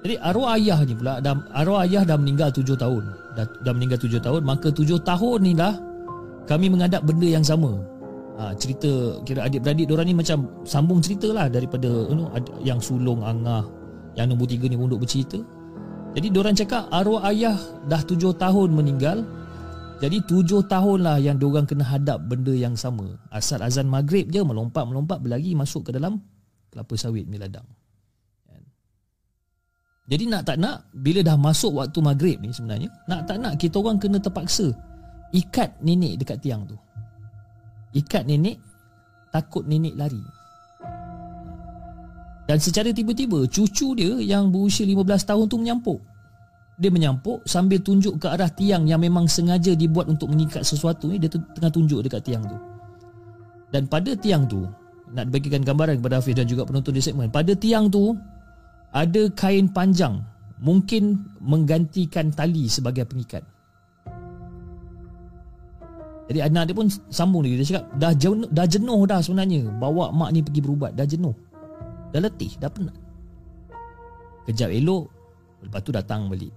B: Jadi arwah ayah ni pula dah, arwah ayah dah meninggal tujuh tahun. Dah, dah meninggal tujuh tahun maka tujuh tahun ni lah kami menghadap benda yang sama. Ah, cerita kira adik-beradik diorang ni macam sambung cerita lah daripada you know, yang sulung angah yang nombor tiga ni untuk bercerita. Jadi diorang cakap arwah ayah dah tujuh tahun meninggal. Jadi tujuh tahun lah yang diorang kena hadap benda yang sama. Asal azan maghrib je melompat-melompat berlari masuk ke dalam kelapa sawit ni ladang? Jadi nak tak nak bila dah masuk waktu maghrib ni sebenarnya Nak tak nak kita orang kena terpaksa Ikat nenek dekat tiang tu Ikat nenek Takut nenek lari dan secara tiba-tiba cucu dia yang berusia 15 tahun tu menyampuk. Dia menyampuk sambil tunjuk ke arah tiang yang memang sengaja dibuat untuk mengikat sesuatu ni dia tengah tunjuk dekat tiang tu. Dan pada tiang tu nak bagikan gambaran kepada Hafiz dan juga penonton di segmen. Pada tiang tu ada kain panjang mungkin menggantikan tali sebagai pengikat. Jadi anak dia pun sambung lagi dia cakap dah jenuh, dah jenuh dah sebenarnya. Bawa mak ni pergi berubat dah jenuh. Dah letih, dah penat. Kejap elok Lepas tu datang balik.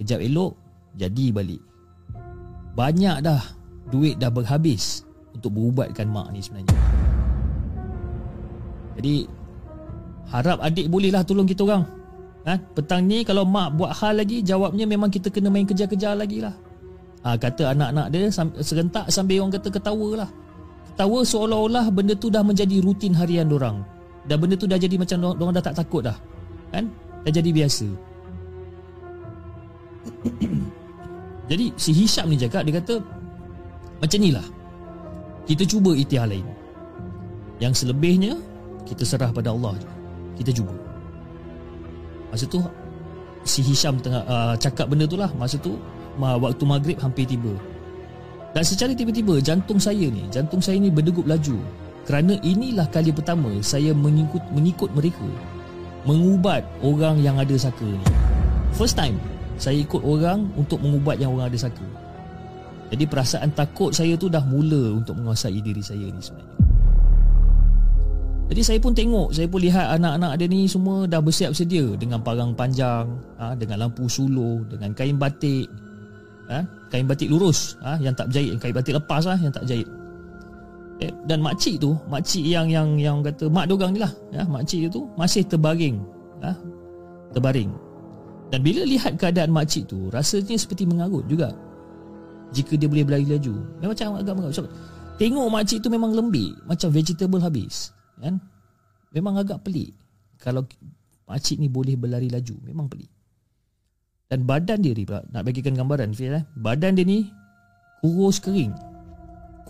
B: Kejap elok Jadi balik. Banyak dah Duit dah berhabis Untuk berubatkan mak ni sebenarnya. Jadi Harap adik bolehlah tolong kita orang. Ha? Petang ni kalau mak buat hal lagi Jawabnya memang kita kena main kejar-kejar lagi lah. Ha, Kata anak-anak dia Serentak sambil orang kata ketawa lah. Ketawa seolah-olah benda tu dah menjadi rutin harian orang. Dan benda tu dah jadi macam orang dah tak takut dah. Kan? Dah jadi biasa. Jadi si Hisham ni cakap dia kata macam ni lah. Kita cuba ikhtiar lain. Yang selebihnya kita serah pada Allah je kita cuba masa tu si Hisham tengah uh, cakap benda tu lah masa tu waktu maghrib hampir tiba dan secara tiba-tiba jantung saya ni jantung saya ni berdegup laju kerana inilah kali pertama saya mengikut mengikut mereka mengubat orang yang ada saka ni. First time saya ikut orang untuk mengubat yang orang ada saka. Jadi perasaan takut saya tu dah mula untuk menguasai diri saya ni sebenarnya. Jadi saya pun tengok, saya pun lihat anak-anak dia ni semua dah bersiap sedia dengan parang panjang, ha, dengan lampu suluh, dengan kain batik, ha, kain batik lurus, ha, yang tak berjahit, kain batik lepas yang tak jahit eh, dan makcik tu makcik yang yang yang kata mak dorang ni lah ya makcik tu masih terbaring terbaring. Dan bila lihat keadaan makcik tu rasanya seperti mengarut juga. Jika dia boleh berlari laju. Memang macam agak mengarut tengok makcik tu memang lembik macam vegetable habis kan memang agak pelik kalau makcik ni boleh berlari laju memang pelik dan badan dia ni pula nak bagikan gambaran Fil, eh? badan dia ni kurus kering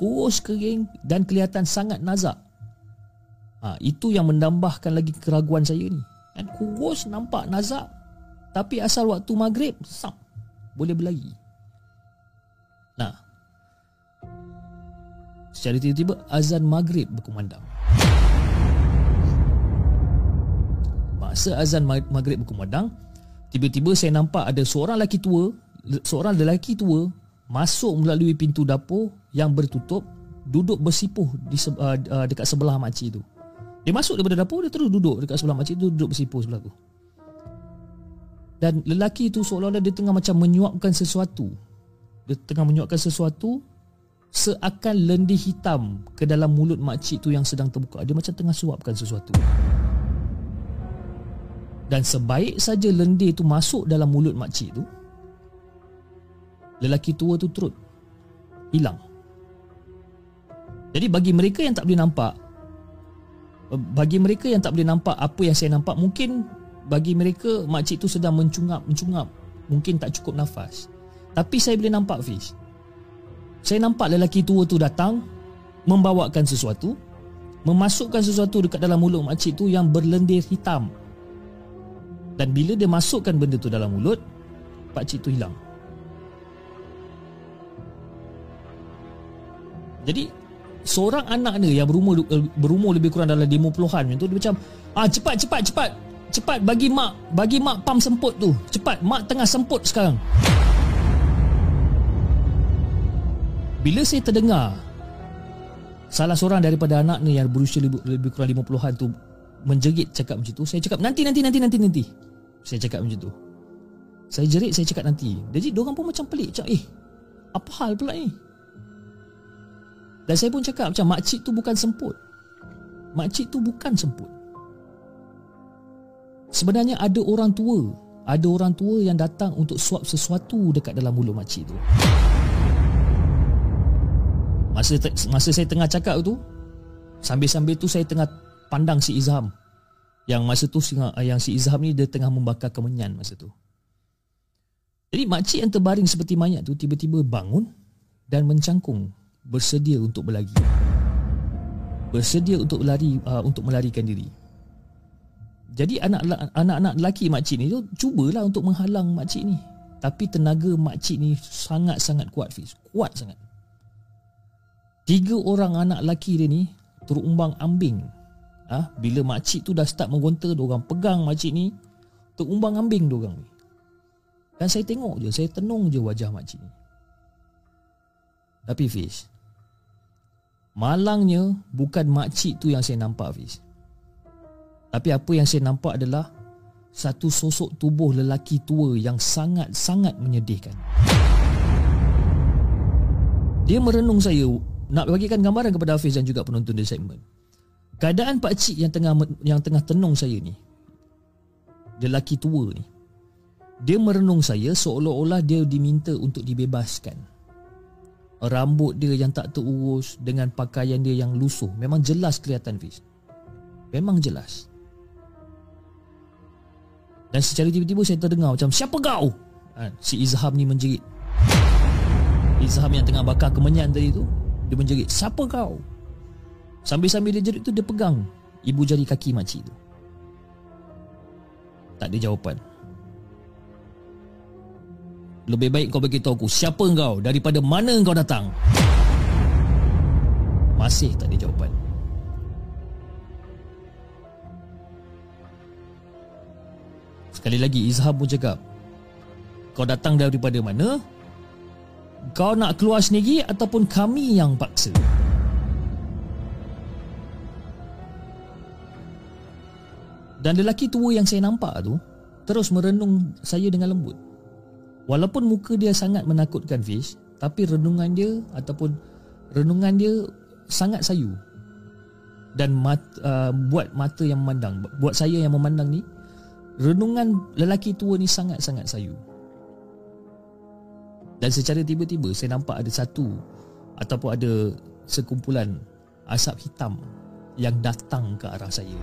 B: kurus kering dan kelihatan sangat nazak. Ha, itu yang menambahkan lagi keraguan saya ni. Kan kurus nampak nazak tapi asal waktu maghrib sap boleh berlari. Nah. Secara tiba-tiba azan maghrib berkumandang. Masa azan maghrib berkumandang, tiba-tiba saya nampak ada seorang lelaki tua, seorang lelaki tua masuk melalui pintu dapur yang bertutup duduk bersipuh di uh, uh, dekat sebelah makcik tu. Dia masuk daripada dapur dia terus duduk dekat sebelah makcik tu duduk bersipuh sebelah tu. Dan lelaki tu seolah-olah dia tengah macam menyuapkan sesuatu. Dia tengah menyuapkan sesuatu seakan lendir hitam ke dalam mulut makcik tu yang sedang terbuka. Dia macam tengah suapkan sesuatu. Dan sebaik saja lendir tu masuk dalam mulut makcik tu, lelaki tua tu turut hilang. Jadi bagi mereka yang tak boleh nampak bagi mereka yang tak boleh nampak apa yang saya nampak mungkin bagi mereka makcik tu sedang mencungap-mencungap mungkin tak cukup nafas. Tapi saya boleh nampak Fish. Saya nampak lelaki tua tu datang membawakan sesuatu memasukkan sesuatu dekat dalam mulut makcik tu yang berlendir hitam. Dan bila dia masukkan benda tu dalam mulut, pakcik tu hilang. Jadi seorang anak dia yang berumur berumur lebih kurang dalam 50-an macam tu dia macam ah cepat cepat cepat. Cepat bagi mak bagi mak pam semput tu. Cepat mak tengah semput sekarang. Bila saya terdengar salah seorang daripada anak ni yang berusia lebih, lebih kurang 50-an tu menjerit cakap macam tu saya cakap nanti nanti nanti nanti nanti saya cakap macam tu saya jerit saya cakap nanti jadi diorang pun macam pelik macam eh apa hal pula ni dan saya pun cakap macam makcik tu bukan semput. Makcik tu bukan semput. Sebenarnya ada orang tua, ada orang tua yang datang untuk suap sesuatu dekat dalam mulut makcik tu. Masa masa saya tengah cakap tu, sambil-sambil tu saya tengah pandang si Izham. Yang masa tu yang si Izham ni dia tengah membakar kemenyan masa tu. Jadi makcik yang terbaring seperti mayat tu tiba-tiba bangun dan mencangkung bersedia untuk berlari. Bersedia untuk berlari uh, untuk melarikan diri. Jadi anak anak-anak lelaki makcik ni tu cubalah untuk menghalang makcik ni. Tapi tenaga makcik ni sangat-sangat kuat Fiz. Kuat sangat. Tiga orang anak lelaki dia ni terumbang ambing. Ha? bila makcik tu dah start meronta, dia orang pegang makcik ni, terumbang ambing dia orang ni. Dan saya tengok je, saya tenung je wajah makcik ni. Tapi Fiz Malangnya Bukan makcik tu yang saya nampak Fiz Tapi apa yang saya nampak adalah Satu sosok tubuh lelaki tua Yang sangat-sangat menyedihkan Dia merenung saya Nak bagikan gambaran kepada Hafiz Dan juga penonton di segmen Keadaan pakcik yang tengah yang tengah tenung saya ni Lelaki tua ni Dia merenung saya seolah-olah dia diminta untuk dibebaskan. Rambut dia yang tak terurus dengan pakaian dia yang lusuh memang jelas kelihatan Fiz. Memang jelas. Dan secara tiba-tiba saya terdengar macam siapa kau? Ha, si Izham ni menjerit. Izham yang tengah bakar kemenyan tadi tu dia menjerit siapa kau sambil-sambil dia jerit tu dia pegang ibu jari kaki makcik tu tak ada jawapan lebih baik kau beritahu aku siapa engkau daripada mana engkau datang. Masih tak ada jawapan. Sekali lagi Izhab pun cakap Kau datang daripada mana? Kau nak keluar sendiri ataupun kami yang paksa? Dan lelaki tua yang saya nampak tu Terus merenung saya dengan lembut. Walaupun muka dia sangat menakutkan Fish Tapi renungan dia Ataupun Renungan dia Sangat sayu. Dan mat, uh, Buat mata yang memandang Buat saya yang memandang ni Renungan lelaki tua ni sangat-sangat sayu. Dan secara tiba-tiba Saya nampak ada satu Ataupun ada Sekumpulan Asap hitam Yang datang ke arah saya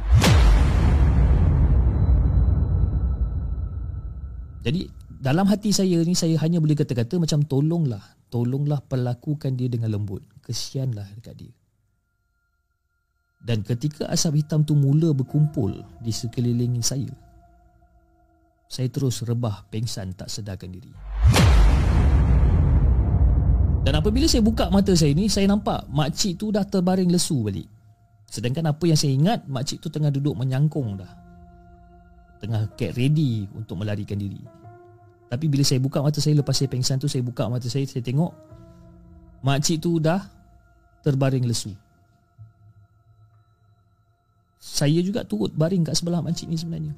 B: Jadi dalam hati saya ni saya hanya boleh kata-kata macam tolonglah tolonglah perlakukan dia dengan lembut. Kesianlah dekat dia. Dan ketika asap hitam tu mula berkumpul di sekeliling saya saya terus rebah pengsan tak sedarkan diri. Dan apabila saya buka mata saya ni saya nampak makcik tu dah terbaring lesu balik. Sedangkan apa yang saya ingat makcik tu tengah duduk menyangkung dah. Tengah get ready untuk melarikan diri tapi bila saya buka mata saya lepas saya pengsan tu saya buka mata saya saya tengok makcik tu dah terbaring lesu. Saya juga turut baring kat sebelah makcik ni sebenarnya.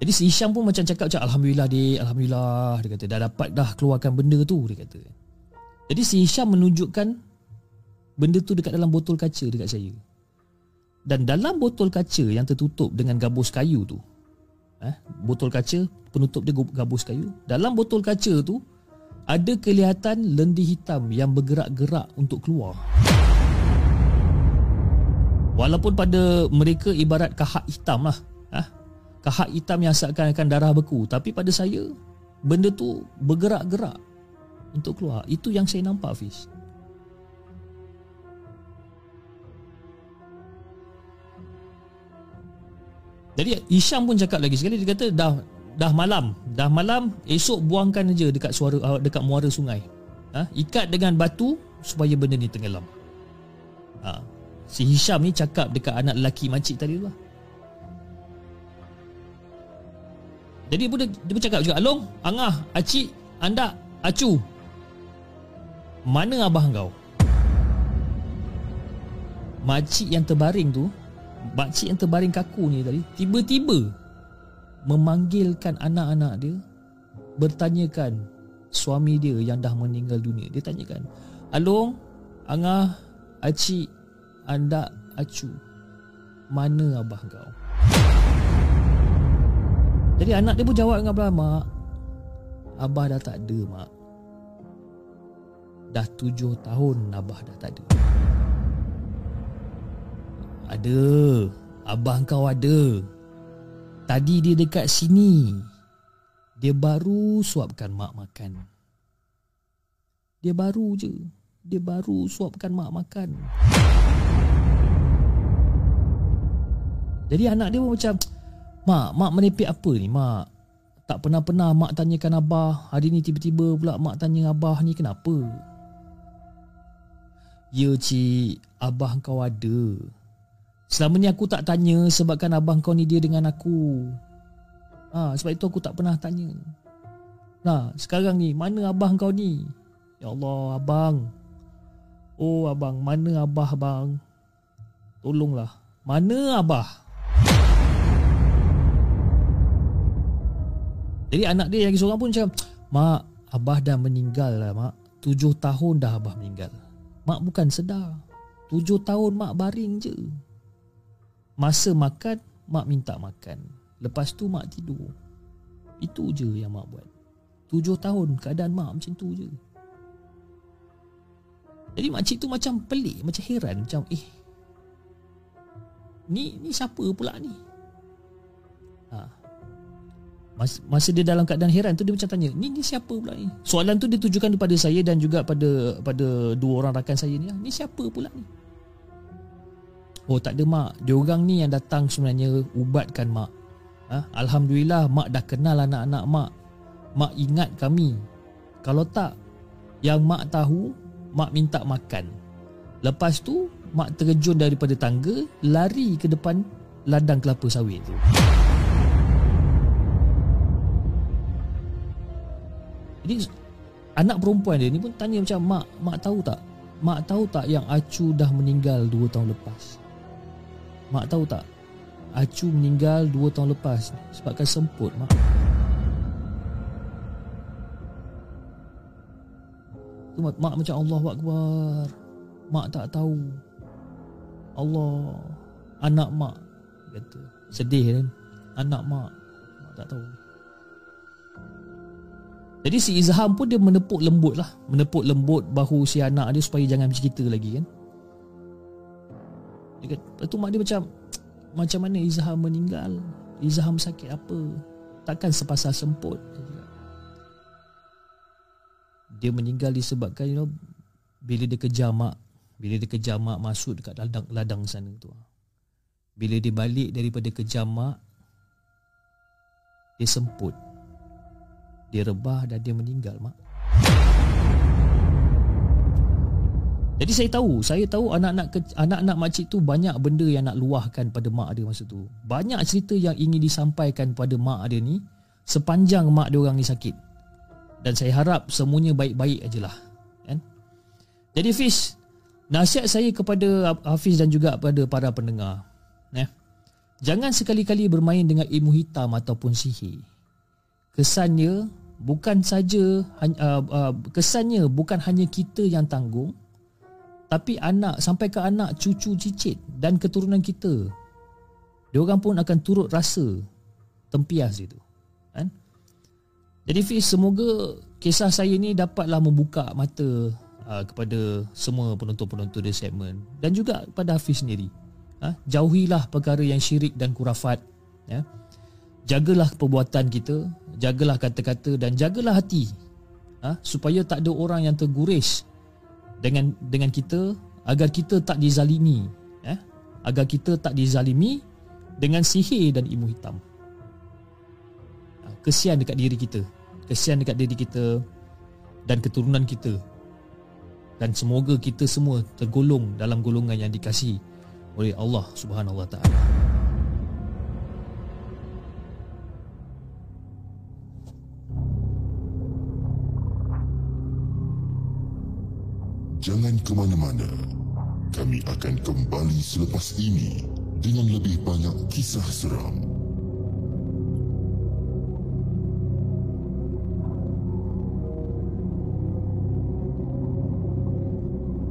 B: Jadi si Hisham pun macam cakap macam Alhamdulillah dia, Alhamdulillah dia kata dah dapat dah keluarkan benda tu dia kata. Jadi si Hisham menunjukkan benda tu dekat dalam botol kaca dekat saya. Dan dalam botol kaca yang tertutup dengan gabus kayu tu eh, botol kaca penutup dia gabus kayu. Dalam botol kaca tu ada kelihatan lendir hitam yang bergerak-gerak untuk keluar. Walaupun pada mereka ibarat kahak hitam lah eh, kahak hitam yang seakan-akan darah beku. Tapi pada saya benda tu bergerak-gerak untuk keluar. Itu yang saya nampak Fiz Jadi Hisham pun cakap lagi sekali dia kata dah dah malam, dah malam esok buangkan aja dekat suara uh, dekat muara sungai. Ha? ikat dengan batu supaya benda ni tenggelam. Ha. Si Hisham ni cakap dekat anak lelaki makcik tadi tu lah. Jadi dia, dia pun cakap juga Along, Angah, Acik, Anda, Acu Mana abah kau? Makcik yang terbaring tu Makcik yang terbaring kaku ni tadi Tiba-tiba Memanggilkan anak-anak dia Bertanyakan Suami dia yang dah meninggal dunia. Dia tanyakan Along, Angah, Acik, Anda, Acu Mana abah kau? Jadi anak dia pun jawab dengan Abah Mak Abah dah tak ada mak. Dah tujuh tahun Abah dah tak ada Ada. Abah kau ada. Tadi dia dekat sini. Dia baru suapkan mak makan. Dia baru je. Dia baru suapkan mak makan. Jadi anak dia pun macam Mak, mak menepik apa ni mak? Tak pernah-pernah mak tanyakan abah. Hari ni tiba-tiba pula mak tanya abah ni kenapa? Ya cik, abah kau ada Selama ni aku tak tanya sebabkan abah kau ni dia dengan aku. Ha, Sebab itu aku tak pernah tanya. Nah, sekarang ni mana abah kau ni? Ya Allah, abang. Oh abang, mana abah bang? Tolonglah. Mana abah? Jadi anak dia yang seorang pun macam Mak, Abah dah meninggal lah mak. Tujuh tahun dah Abah meninggal. Mak bukan sedar. Tujuh tahun mak baring je Masa makan, mak minta makan Lepas tu mak tidur Itu je yang mak buat Tujuh tahun keadaan mak macam tu je Jadi makcik tu macam pelik Macam heran Macam eh Ni ni siapa pula ni ha. Mas, masa dia dalam keadaan heran tu dia macam tanya, ni ni siapa pula ni? Soalan tu ditujukan kepada saya dan juga pada pada dua orang rakan saya ni. Ah, ni siapa pula ni? Oh tak ada mak, dia orang ni yang datang sebenarnya ubatkan mak. Ha? Alhamdulillah mak dah kenal anak-anak mak. Mak ingat kami. Kalau tak, yang mak tahu, mak minta makan. Lepas tu, mak terjun daripada tangga, lari ke depan ladang kelapa sawit tu. Jadi anak perempuan dia ni pun tanya macam mak, mak tahu tak? Mak tahu tak yang Acu dah meninggal 2 tahun lepas? Mak tahu tak? Acu meninggal 2 tahun lepas sebabkan semput mak. Tu mak, mak macam Allah Akbar. Mak tak tahu. Allah anak mak kata sedih kan anak mak mak tak tahu jadi si Izham pun dia menepuk lembut lah Menepuk lembut bahu si anak dia Supaya jangan bercerita lagi kan dia kata, Lepas tu mak dia macam Macam mana Izham meninggal? Izham sakit apa? Takkan sepasal semput. Dia meninggal disebabkan you know, Bila dia kejar mak Bila dia kejar mak masuk dekat ladang, ladang sana tu. Bila dia balik daripada kejar mak Dia semput. Dia rebah dan dia meninggal mak Jadi saya tahu Saya tahu anak-anak anak-anak makcik tu Banyak benda yang nak luahkan pada mak dia masa tu Banyak cerita yang ingin disampaikan pada mak dia ni Sepanjang mak dia orang ni sakit Dan saya harap semuanya baik-baik ajalah kan? Jadi Fiz Nasihat saya kepada Hafiz dan juga kepada para pendengar eh? Jangan sekali-kali bermain dengan ilmu hitam ataupun sihir Kesannya bukan saja uh, uh, kesannya bukan hanya kita yang tanggung tapi anak sampai ke anak cucu cicit dan keturunan kita dia orang pun akan turut rasa tempias itu kan jadi Fiz semoga kisah saya ni dapatlah membuka mata uh, kepada semua penonton-penonton di segmen dan juga pada Hafiz sendiri ha? jauhilah perkara yang syirik dan kurafat ya jagalah perbuatan kita jagalah kata-kata dan jagalah hati ha? supaya tak ada orang yang terguris dengan dengan kita agar kita tak dizalimi eh? agar kita tak dizalimi dengan sihir dan ilmu hitam. Ha, kesian dekat diri kita. Kesian dekat diri kita dan keturunan kita. Dan semoga kita semua tergolong dalam golongan yang dikasihi oleh Allah Subhanahu Wa Taala.
A: Jangan ke mana-mana. Kami akan kembali selepas ini dengan lebih banyak kisah seram.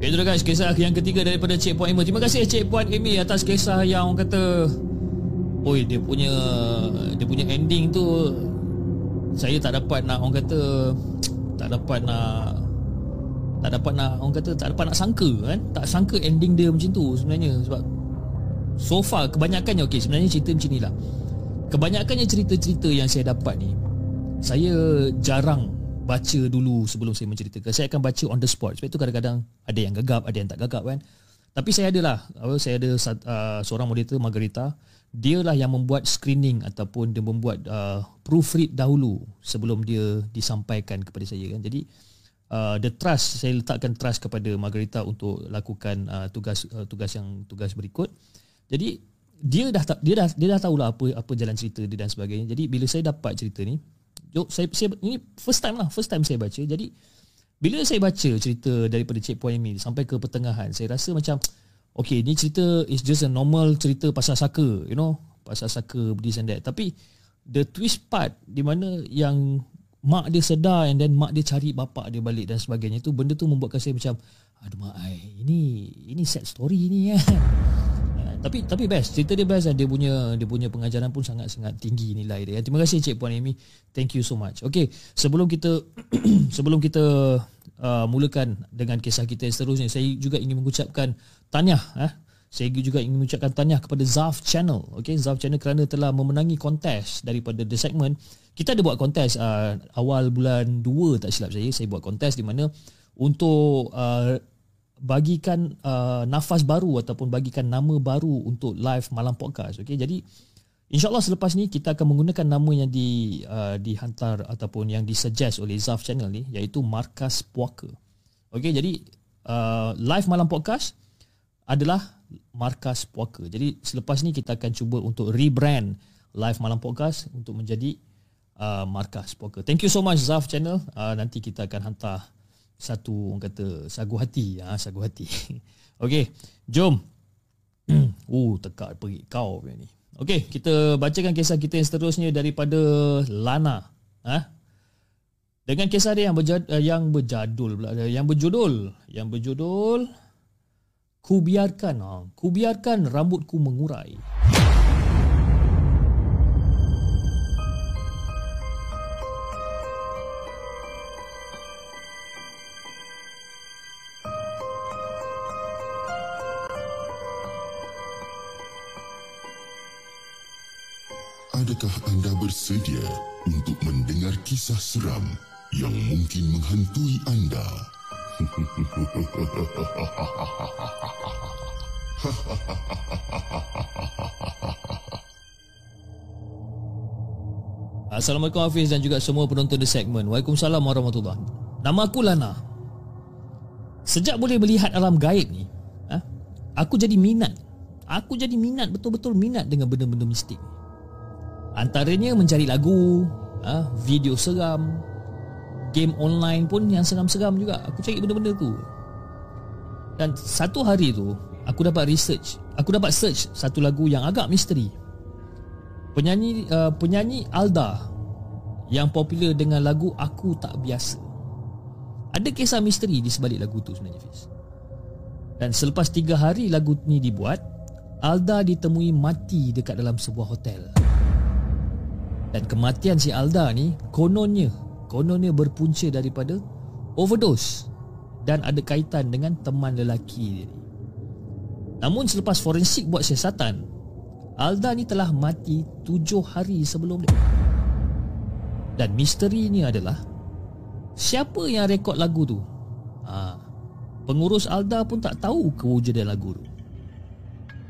B: Itu dah guys kisah yang ketiga daripada Cik Puan Amy. Terima kasih Cik Puan Amy atas kisah yang orang kata Oi dia punya dia punya ending tu saya tak dapat nak orang kata tak dapat nak tak dapat nak orang kata tak dapat nak sangka kan? Tak sangka ending dia macam tu sebenarnya sebab so far kebanyakannya okey sebenarnya cerita macam ni lah. Kebanyakannya cerita-cerita yang saya dapat ni saya jarang baca dulu sebelum saya menceritakan. Saya akan baca on the spot. Sebab itu kadang-kadang ada yang gagap ada yang tak gagap kan? Tapi saya ada lah apa saya ada uh, seorang moderator Margarita. Dia lah yang membuat screening ataupun dia membuat uh, proofread dahulu sebelum dia disampaikan kepada saya kan? Jadi uh, the trust saya letakkan trust kepada Margarita untuk lakukan uh, tugas uh, tugas yang tugas berikut. Jadi dia dah dia dah dia dah tahulah apa apa jalan cerita dia dan sebagainya. Jadi bila saya dapat cerita ni, jok saya, saya ini first time lah, first time saya baca. Jadi bila saya baca cerita daripada Cik Puan Amy sampai ke pertengahan, saya rasa macam okay, ni cerita is just a normal cerita pasal saka, you know, pasal saka this and that. Tapi the twist part di mana yang mak dia sedar and then mak dia cari bapak dia balik dan sebagainya. Tu benda tu membuatkan saya macam aduh mak ai ini ini sad story ni kan tapi tapi best. Cerita dia best dia punya dia punya pengajaran pun sangat sangat tinggi nilai dia terima kasih cik puan Amy. Thank you so much. Okay sebelum kita sebelum kita uh, mulakan dengan kisah kita yang seterusnya saya juga ingin mengucapkan tahniah eh saya juga ingin mengucapkan tahniah kepada Zaf Channel. Okay, Zaf Channel kerana telah memenangi kontes daripada The Segment. Kita ada buat kontes uh, awal bulan 2 tak silap saya. Saya buat kontes di mana untuk uh, bagikan uh, nafas baru ataupun bagikan nama baru untuk live malam podcast. Okay, jadi InsyaAllah selepas ni kita akan menggunakan nama yang di uh, dihantar ataupun yang disuggest oleh Zaf Channel ni iaitu Markas Puaka. Okay, jadi uh, live malam podcast adalah markas puaka. Jadi selepas ni kita akan cuba untuk rebrand live malam podcast untuk menjadi uh, markas puaka. Thank you so much Zaf channel. Uh, nanti kita akan hantar satu orang kata sagu hati ya, sagu hati. Okey, jom. uh, tekak pergi kau ni. Okey, kita bacakan kisah kita yang seterusnya daripada Lana. Ha? Dengan kisah dia yang berjad, uh, yang berjadul pula, yang berjudul, yang berjudul Ku biarkan, ha, ku biarkan rambutku mengurai.
A: Adakah anda bersedia untuk mendengar kisah seram yang mungkin menghantui anda?
B: Assalamualaikum Hafiz dan juga semua penonton The Segment. Waalaikumsalam warahmatullahi Nama aku Lana. Sejak boleh melihat alam gaib ni, ha, aku jadi minat. Aku jadi minat, betul-betul minat dengan benda-benda mistik. Antaranya mencari lagu, ha, video seram, game online pun yang seram-seram juga. Aku cari benda-benda tu. Dan satu hari tu aku dapat research aku dapat search satu lagu yang agak misteri. Penyanyi uh, penyanyi Alda yang popular dengan lagu aku tak biasa. Ada kisah misteri di sebalik lagu tu sebenarnya Fiz. Dan selepas tiga hari lagu ni dibuat Alda ditemui mati dekat dalam sebuah hotel. Dan kematian si Alda ni kononnya kononnya berpunca daripada overdose dan ada kaitan dengan teman lelaki dia ni. Namun selepas forensik buat siasatan, Alda ni telah mati tujuh hari sebelum dia. Dan misteri ni adalah siapa yang rekod lagu tu? Ha, pengurus Alda pun tak tahu kewujudan lagu tu.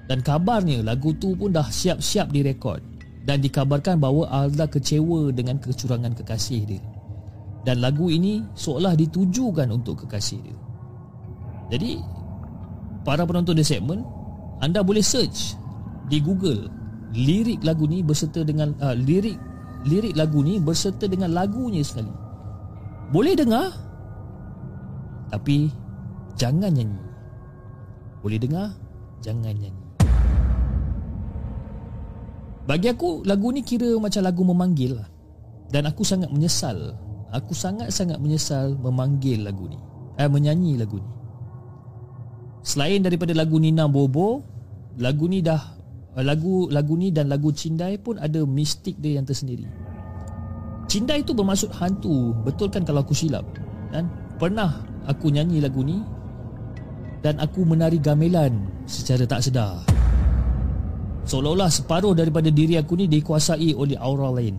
B: Dan kabarnya lagu tu pun dah siap-siap direkod dan dikabarkan bahawa Alda kecewa dengan kecurangan kekasih dia. Dan lagu ini seolah ditujukan untuk kekasih dia. Jadi para penonton di segmen anda boleh search di Google lirik lagu ni berserta dengan uh, lirik lirik lagu ni berserta dengan lagunya sekali. Boleh dengar tapi jangan nyanyi. Boleh dengar jangan nyanyi. Bagi aku lagu ni kira macam lagu memanggil lah. Dan aku sangat menyesal. Aku sangat-sangat menyesal memanggil lagu ni. Eh menyanyi lagu ni. Selain daripada lagu Nina Bobo, lagu ni dah eh, lagu lagu ni dan lagu Cindai pun ada mistik dia yang tersendiri. Cindai tu bermaksud hantu, betul kan kalau aku silap? Kan? Pernah aku nyanyi lagu ni dan aku menari gamelan secara tak sedar. Seolah-olah separuh daripada diri aku ni dikuasai oleh aura lain.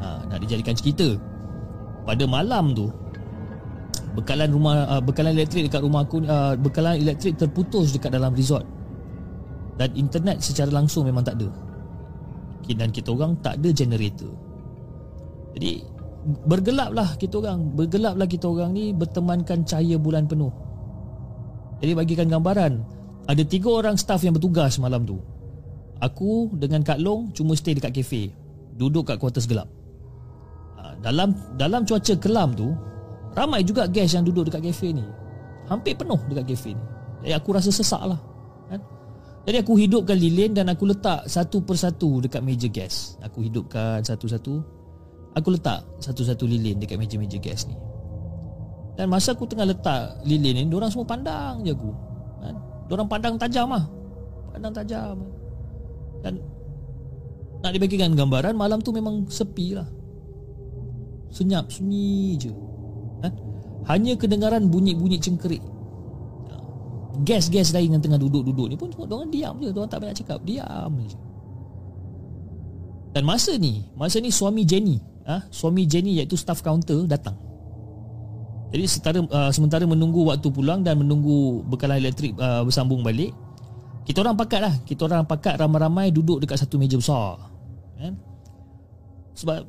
B: Ha, nak dijadikan cerita. Pada malam tu, bekalan rumah uh, bekalan elektrik dekat rumah aku uh, bekalan elektrik terputus dekat dalam resort. Dan internet secara langsung memang tak ada. Dan kita orang tak ada generator. Jadi bergelaplah kita orang, bergelaplah kita orang ni bertemankan cahaya bulan penuh. Jadi bagikan gambaran, ada tiga orang staff yang bertugas malam tu. Aku dengan Kak Long cuma stay dekat kafe Duduk kat kuartus gelap Dalam dalam cuaca kelam tu Ramai juga guest yang duduk dekat kafe ni Hampir penuh dekat kafe ni Jadi aku rasa sesak lah kan? Jadi aku hidupkan lilin dan aku letak satu persatu dekat meja gas Aku hidupkan satu-satu Aku letak satu-satu lilin dekat meja-meja gas ni Dan masa aku tengah letak lilin ni Diorang semua pandang je aku kan? Diorang pandang tajam lah Pandang tajam dan nak dibagikan gambaran malam tu memang sepi lah. Senyap, sunyi je. Kan? Hanya kedengaran bunyi-bunyi cengkerik. Ha. Gas-gas lain yang tengah duduk-duduk ni pun Diorang diam je Diorang tak banyak cakap Diam je Dan masa ni Masa ni suami Jenny ha? Suami Jenny iaitu staff counter Datang Jadi setara, uh, sementara menunggu waktu pulang Dan menunggu bekalan elektrik uh, Bersambung balik kita orang pakat lah Kita orang pakat ramai-ramai duduk dekat satu meja besar kan? Sebab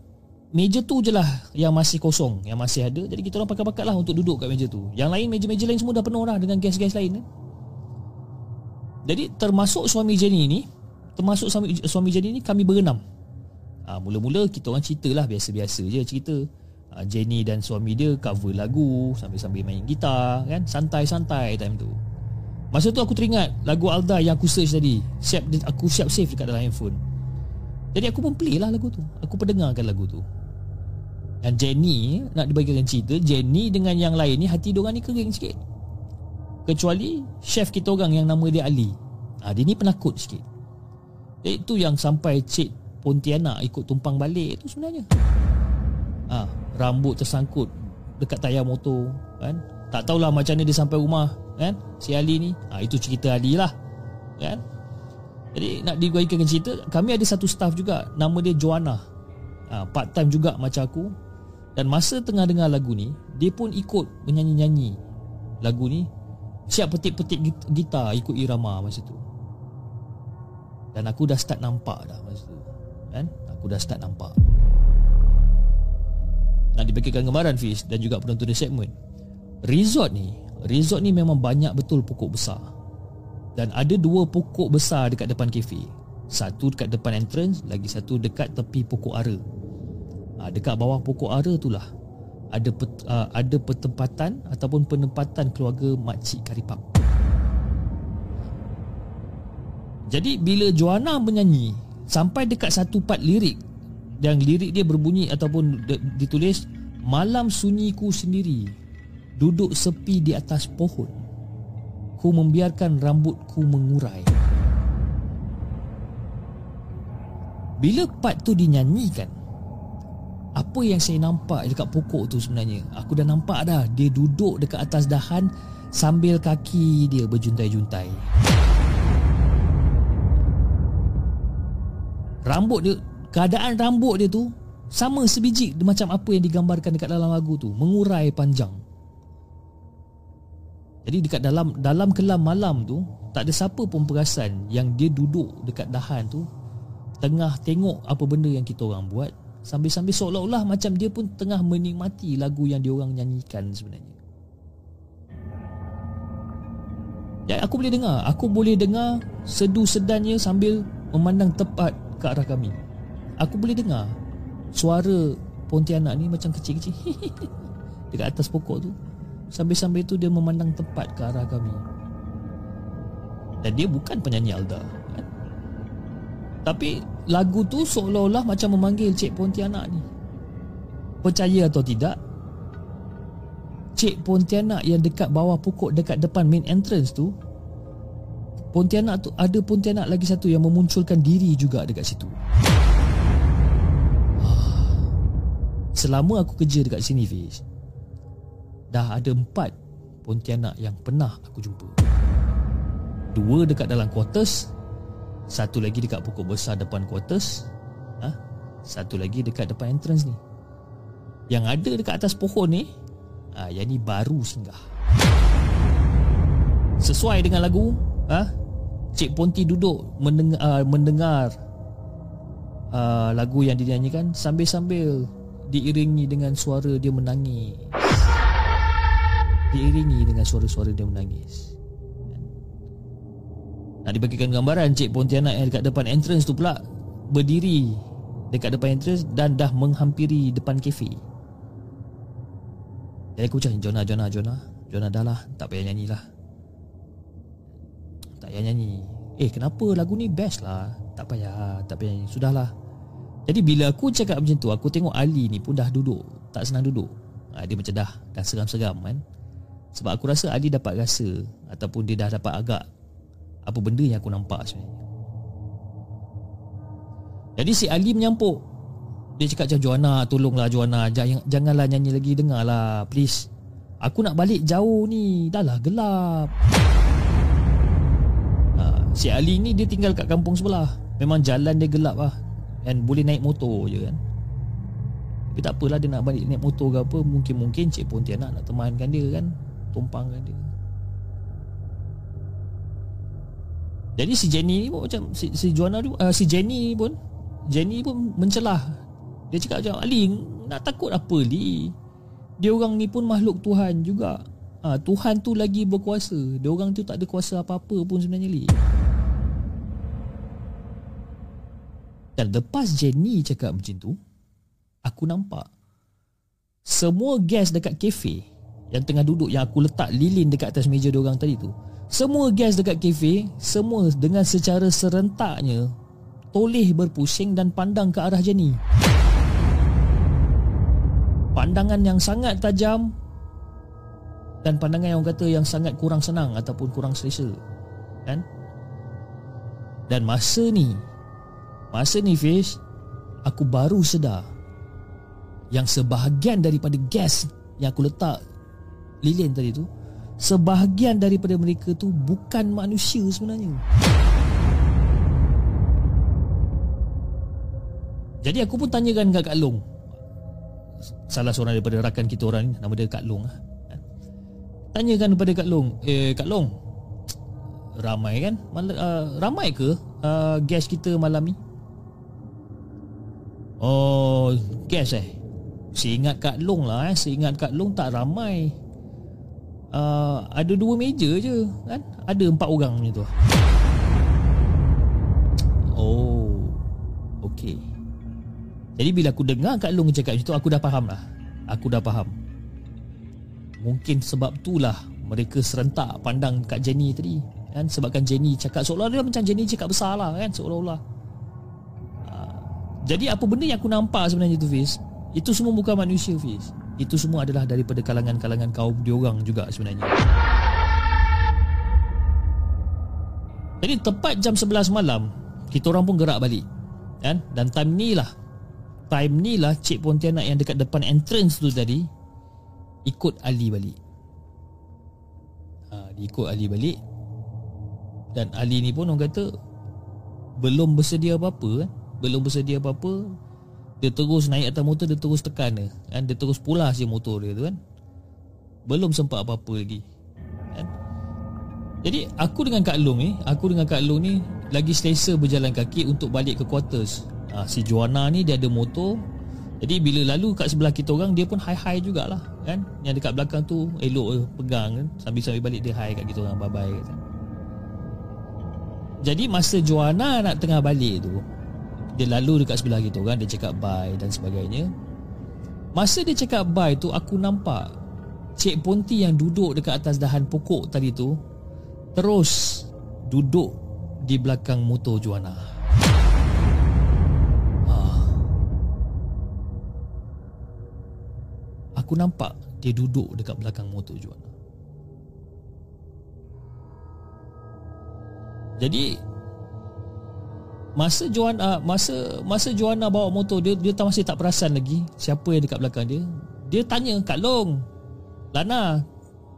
B: meja tu je lah yang masih kosong Yang masih ada Jadi kita orang pakat-pakat lah untuk duduk kat meja tu Yang lain meja-meja lain semua dah penuh lah Dengan gas-gas lain kan? Jadi termasuk suami Jenny ni Termasuk suami, suami Jenny ni kami berenam ha, Mula-mula kita orang cerita lah Biasa-biasa je cerita ha, Jenny dan suami dia cover lagu Sambil-sambil main gitar kan Santai-santai time tu Masa tu aku teringat lagu Alda yang aku search tadi. Siap aku siap save dekat dalam handphone. Jadi aku pun play lah lagu tu. Aku pendengarkan lagu tu. Dan Jenny nak dibagikan cerita, Jenny dengan yang lain ni hati diorang ni kering sikit. Kecuali chef kita orang yang nama dia Ali. Ha, dia ni penakut sikit. Itu yang sampai Cik Pontianak ikut tumpang balik tu sebenarnya. Ha, rambut tersangkut dekat tayar motor kan. Tak tahulah macam mana dia sampai rumah kan si Ali ni ha, itu cerita Ali lah kan jadi nak diguaikan cerita kami ada satu staff juga nama dia Joanna ha, part time juga macam aku dan masa tengah dengar lagu ni dia pun ikut menyanyi-nyanyi lagu ni. Siap petik-petik gitar ikut irama masa tu. Dan aku dah start nampak dah masa tu. Kan? Aku dah start nampak. Nak dibagikan gambaran Fiz dan juga penonton di segmen. Resort ni Resort ni memang banyak betul pokok besar. Dan ada dua pokok besar dekat depan kafe. Satu dekat depan entrance Lagi satu dekat tepi pokok ara ha, Dekat bawah pokok ara tu lah ada pet, uh, ada pertempatan ataupun penempatan keluarga makcik Karipap. Jadi bila Joanna menyanyi sampai dekat satu part lirik yang lirik dia berbunyi ataupun ditulis malam sunyiku sendiri Duduk sepi di atas pohon. Ku membiarkan rambutku mengurai. Bila part tu dinyanyikan Apa yang saya nampak dekat pokok tu sebenarnya? Aku dah nampak dah. Dia duduk dekat atas dahan Sambil kaki dia berjuntai-juntai. Rambut dia Keadaan rambut dia tu Sama sebiji macam apa yang digambarkan dekat dalam lagu tu. Mengurai panjang. Jadi dekat dalam dalam kelam malam tu tak ada siapa pun perasan yang dia duduk dekat dahan tu tengah tengok apa benda yang kita orang buat sambil-sambil seolah-olah macam dia pun tengah menikmati lagu yang dia orang nyanyikan sebenarnya. Ya, aku boleh dengar. Aku boleh dengar sedu sedannya sambil memandang tepat ke arah kami. Aku boleh dengar suara Pontianak ni macam kecil-kecil dekat atas pokok tu. Sambil-sambil tu dia memandang tepat ke arah kami. Dan dia bukan penyanyi Alda. Kan? Tapi lagu tu seolah-olah macam memanggil Cik Pontianak ni. Percaya atau tidak, Cik Pontianak yang dekat bawah pokok dekat depan main entrance tu Pontianak tu ada Pontianak lagi satu yang memunculkan diri juga dekat situ. Selama aku kerja dekat sini Fiz Dah ada empat Pontianak yang pernah aku jumpa Dua dekat dalam quarters Satu lagi dekat pokok besar depan quarters ha? Satu lagi dekat depan entrance ni Yang ada dekat atas pohon ni ha, Yang ni baru singgah Sesuai dengan lagu ha? Cik Ponti duduk mendengar, uh, mendengar uh, lagu yang dinyanyikan sambil-sambil diiringi dengan suara dia menangis. Diiringi dengan suara-suara dia menangis. Nak dibagikan gambaran Cik Pontianak yang dekat depan entrance tu pula berdiri dekat depan entrance dan dah menghampiri depan kafe. Jadi aku cakap, Jona, Jona, Jona. Jona dah lah, tak payah nyanyi lah. Tak payah nyanyi Eh kenapa lagu ni best lah Tak payah Tak payah nyanyi Sudahlah Jadi bila aku cakap macam tu Aku tengok Ali ni pun dah duduk Tak senang duduk ha, Dia macam dah Dah seram-seram kan Sebab aku rasa Ali dapat rasa Ataupun dia dah dapat agak Apa benda yang aku nampak sebenarnya? Jadi si Ali menyampuk. Dia cakap macam Joanna Tolonglah Joanna. Jangan, Janganlah nyanyi lagi Dengarlah Please. Aku nak balik jauh ni. Dah lah gelap. Si Ali ni dia tinggal kat kampung sebelah. Memang jalan dia gelap lah. Dan boleh naik motor je kan. Tapi tak apalah dia nak balik naik motor ke apa Mungkin-mungkin Cik Pontianak nak temankan dia kan Tumpangkan dia Jadi si Jenny ni pun macam Si, si Joanna tu uh, Si Jenny pun Jenny pun mencelah. Dia cakap macam Ali nak takut apa Li Dia orang ni pun makhluk Tuhan juga. Ha, Tuhan tu lagi berkuasa. Dia orang tu tak ada kuasa apa-apa pun sebenarnya Li Dan lepas Jenny cakap macam tu Aku nampak Semua gas dekat kafe Yang tengah duduk Yang aku letak lilin dekat atas meja dia orang tadi tu Semua gas dekat kafe Semua dengan secara serentaknya Toleh berpusing dan pandang ke arah Jenny. Pandangan yang sangat tajam dan pandangan yang kata yang sangat kurang senang ataupun kurang selesa kan? Dan masa ni masa ni Fish aku baru sedar yang sebahagian daripada gas yang aku letak lilin tadi tu sebahagian daripada mereka tu bukan manusia sebenarnya. Jadi aku pun tanyakan kat Kak Long. Salah seorang daripada rakan kita orang ni nama dia Kak Long lah. Tanyakan kepada Kak Long Eh Kak Long Ramai kan? Uh, Ramai ke uh, Gas kita malam ni? Oh Gas eh? Saya ingat Kak Long lah eh. Saya ingat Kak Long tak ramai uh, Ada dua meja je kan? Ada empat orang macam tu. Oh Okay Jadi bila aku dengar Kak Long cakap macam tu Aku dah faham lah. Aku dah faham. Mungkin sebab itulah mereka serentak pandang kat Jenny tadi kan? Sebabkan Jenny cakap seolah-olah macam Jenny cakap besar lah kan? Seolah-olah. Uh, jadi apa benda yang aku nampak sebenarnya tu Fiz itu semua bukan manusia Fiz itu semua adalah daripada kalangan-kalangan kaum diorang juga sebenarnya jadi tepat jam 11 malam kita orang pun gerak balik kan dan time ni lah time ni lah Cik Pontianak yang dekat depan entrance tu tadi ikut Ali balik. Ha, dia ikut Ali balik. Dan Ali ni pun orang kata belum bersedia apa-apa kan. Belum bersedia apa-apa. Dia terus naik atas motor, dia terus tekan dia. Kan? Dia terus pulas je motor dia tu kan. Belum sempat apa-apa lagi. Kan? Jadi aku dengan Kak Long ni Aku dengan Kak Long ni Lagi selesa berjalan kaki Untuk balik ke quarters ha, Si Joanna ni dia ada motor Jadi bila lalu kat sebelah kita orang Dia pun high-high jugalah kan Yang dekat belakang tu Elok eh, pegang kan Sambil-sambil balik dia high kat kita orang Bye-bye kata. Jadi masa Joanna nak tengah balik tu Dia lalu dekat sebelah kita orang Dia cakap bye dan sebagainya Masa dia cakap bye tu Aku nampak Cik Ponti yang duduk dekat atas dahan pokok tadi tu terus duduk di belakang motor Juana. Ah. Aku nampak dia duduk dekat belakang motor Juana. Jadi masa Joanna masa masa Joanna bawa motor dia dia tak masih tak perasan lagi siapa yang dekat belakang dia. Dia tanya Kak Long, "Lana,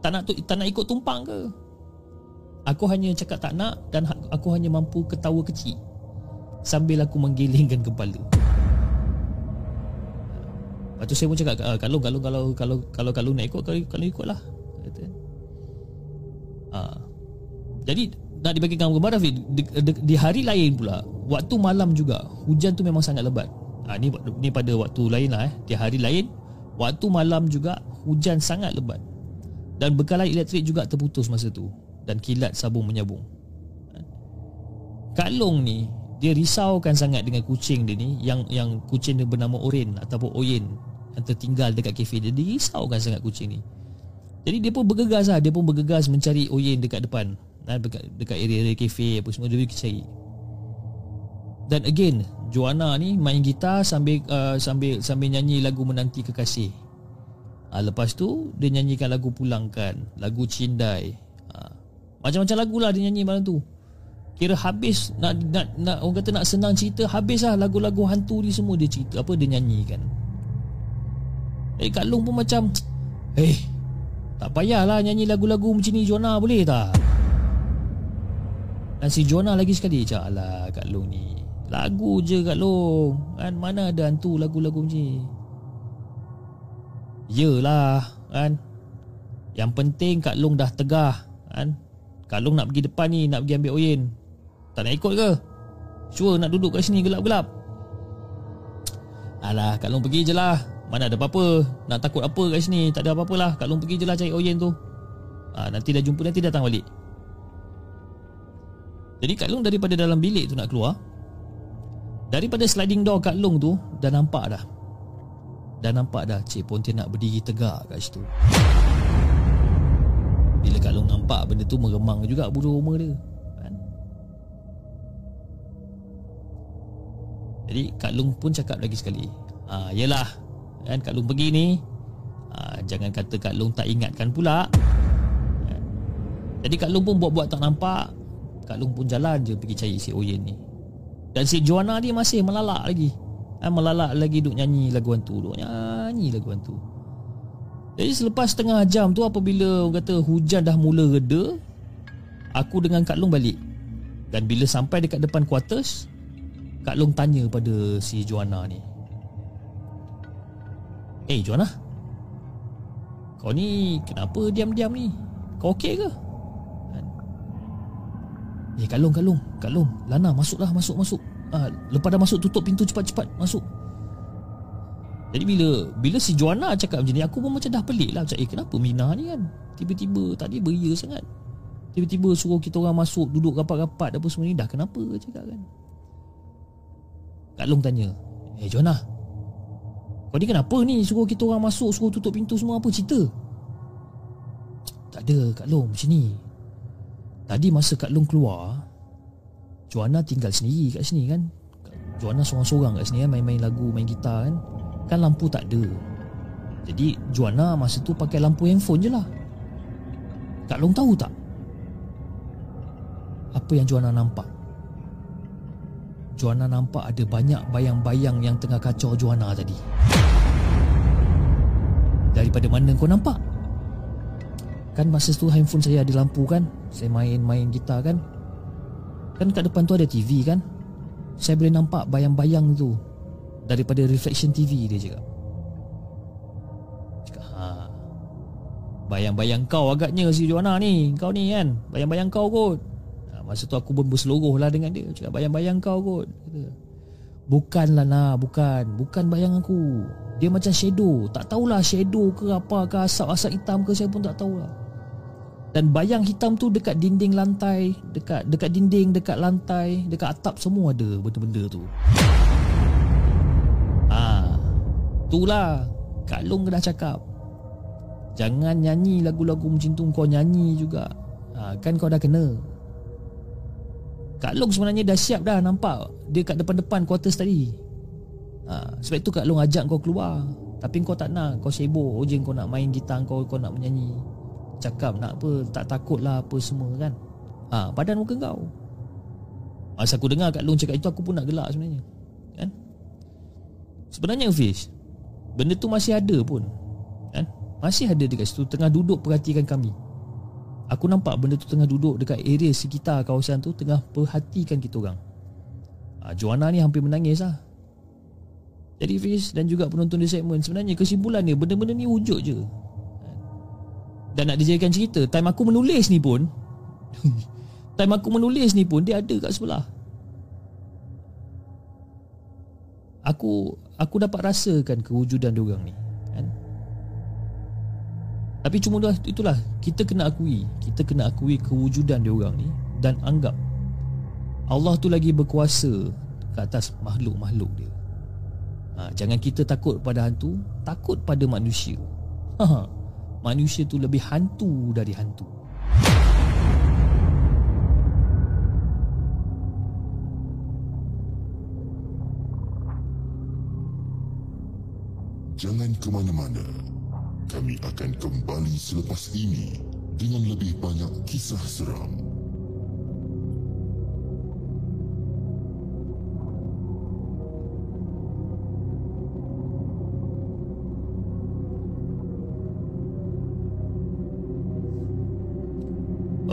B: tak nak tak nak ikut tumpang ke?" Aku hanya cakap tak nak dan ha- aku hanya mampu ketawa kecil sambil aku menggelingkan kepala. Lepas tu saya pun cakap "Ah, kalau kalau kalau kalau kalau kalau nak ikut kalau, kalau ikutlah. Kata. Ha. Jadi nak dibagi kamu Rafiq di, di, di, hari lain pula waktu malam juga hujan tu memang sangat lebat. Ha, ni ni pada waktu lain lah eh. Di hari lain waktu malam juga hujan sangat lebat. Dan bekalan elektrik juga terputus masa tu dan kilat sabung menyabung. Kak Long ni dia risaukan sangat dengan kucing dia ni yang yang kucing dia bernama Oren ataupun Oyen yang tertinggal dekat kafe dia. Dia risaukan sangat kucing ni. Jadi dia pun bergegas lah. Dia pun bergegas mencari Oyen dekat depan. Dekat, dekat area-area kafe apa semua dia pergi cari. Dan again, Joanna ni main gitar sambil uh, sambil sambil nyanyi lagu menanti kekasih. Ha, lepas tu dia nyanyikan lagu pulangkan, lagu cindai. Ha, macam-macam lagu lah dia nyanyi malam tu Kira habis nak, nak, nak Orang kata nak senang cerita Habis lah lagu-lagu hantu ni semua Dia cerita apa dia nyanyikan Eh Kak Long pun macam Eh Tak payahlah nyanyi lagu-lagu macam ni Jonah boleh tak Dan si Jonah lagi sekali Cak alah Kak Long ni Lagu je Kak Long kan? Mana ada hantu lagu-lagu macam ni? Yelah kan? Yang penting Kak Long dah tegah kan? Kak Long nak pergi depan ni Nak pergi ambil Oyen. Tak nak ikut ke? Sure nak duduk kat sini gelap-gelap. Alah Kak Long pergi je lah. Mana ada apa-apa. Nak takut apa kat sini Tak ada apa-apa lah. Kak Long pergi je lah cari Oyen tu. Ha, Nanti dah jumpa Nanti datang balik. Jadi Kak Long daripada dalam bilik tu nak keluar Daripada sliding door Kak Long tu Dah nampak dah Dah nampak dah Cik Pontian nak berdiri tegak kat situ bila Kak Long nampak benda tu meremang juga bulu roma dia kan? Jadi Kak Long pun cakap lagi sekali ah, Yelah kan, Kak Long pergi ni ah, Jangan kata Kak Long tak ingatkan pula? Jadi Kak Long pun buat-buat tak nampak Kak Long pun jalan je pergi cari si Oyen ni Dan si Joanna dia masih melalak lagi. Kan, Melalak lagi duk nyanyi lagu hantu Duk nyanyi lagu hantu. Jadi selepas setengah jam tu apabila kata hujan dah mula reda Aku dengan Kak Long balik. Dan bila sampai dekat depan quarters Kak Long tanya pada si Joanna ni. Eh hey, Joanna Kau ni kenapa diam-diam ni? Kau okey ke Eh Kak Long, Kak Long, Kak Long Lana masuklah, masuk, masuk ah, Lepas dah masuk tutup pintu cepat-cepat Masuk jadi bila bila si Joanna cakap macam ni aku pun macam dah pelik lah macam eh kenapa Mina ni kan tiba-tiba tadi beria sangat. Tiba-tiba suruh kita orang masuk duduk rapat-rapat apa semua ni dah kenapa cakap kan. Kak Long tanya, "Eh Joanna, kau ni kenapa ni suruh kita orang masuk suruh tutup pintu semua apa cerita?" Tak ada Kak Long macam ni. Tadi masa Kak Long keluar Joanna tinggal sendiri kat sini kan? Joanna seorang-seorang kat sini kan Main-main lagu, main gitar kan? Kan lampu tak ada. Jadi Joanna masa tu pakai lampu handphone je lah. Kak Long tahu tak Apa yang Joanna nampak? Joanna nampak ada banyak bayang-bayang yang tengah kacau Joanna tadi. Daripada mana kau nampak? Kan masa tu handphone saya ada lampu kan? Saya main-main gitar kan? Kan kat depan tu ada TV kan? Saya boleh nampak bayang-bayang tu daripada reflection TV dia cakap. Cakap ha. Bayang-bayang kau agaknya si Joanna ni Kau ni kan? Bayang-bayang kau kot. Ha, Masa tu aku pun berseluruh lah dengan dia. Cakap bayang-bayang kau kot. Kata, Bukanlah nah Bukan. Bukan bayang aku. Dia macam shadow. Tak tahulah shadow ke apa ke Asap-asap hitam ke Saya pun tak tahulah dan bayang hitam tu dekat dinding lantai dekat dekat dinding dekat lantai dekat atap semua ada benda-benda tu. Ah itulah Kak Long dah cakap. Jangan nyanyi lagu-lagu macam tu kau nyanyi juga. Ha, kan kau dah kena. Kak Long sebenarnya dah siap dah nampak? Dia kat depan-depan quarters tadi. Ha, sebab itu Kak Long ajak kau keluar. Tapi kau tak nak kau sibuk. Je kau nak main gitar kau kau nak menyanyi cakap nak apa tak takut lah apa semua kan. Ha, badan muka kau. Masa aku dengar Kak Long cakap itu aku pun nak gelak sebenarnya kan? Sebenarnya Fish benda tu masih ada pun kan? Masih ada dekat situ tengah duduk perhatikan kami. Aku nampak benda tu tengah duduk dekat area sekitar kawasan tu tengah perhatikan kita orang. Ha, Joanna ni hampir menangis lah. Jadi Fiz dan juga penonton di segmen sebenarnya kesimpulan dia benda-benda ni wujud je dan nak dijadikan cerita Time aku menulis ni pun Time aku menulis ni pun Dia ada kat sebelah. Aku Aku dapat rasakan Kewujudan dia orang ni kan? Tapi cuma dah, itulah Kita kena akui Kita kena akui Kewujudan dia orang ni Dan anggap Allah tu lagi berkuasa Ke atas makhluk-makhluk dia. Ha, Jangan kita takut pada hantu Takut pada manusia. Haha manusia tu lebih hantu dari hantu.
A: Jangan ke mana-mana. Kami akan kembali selepas ini dengan lebih banyak kisah seram.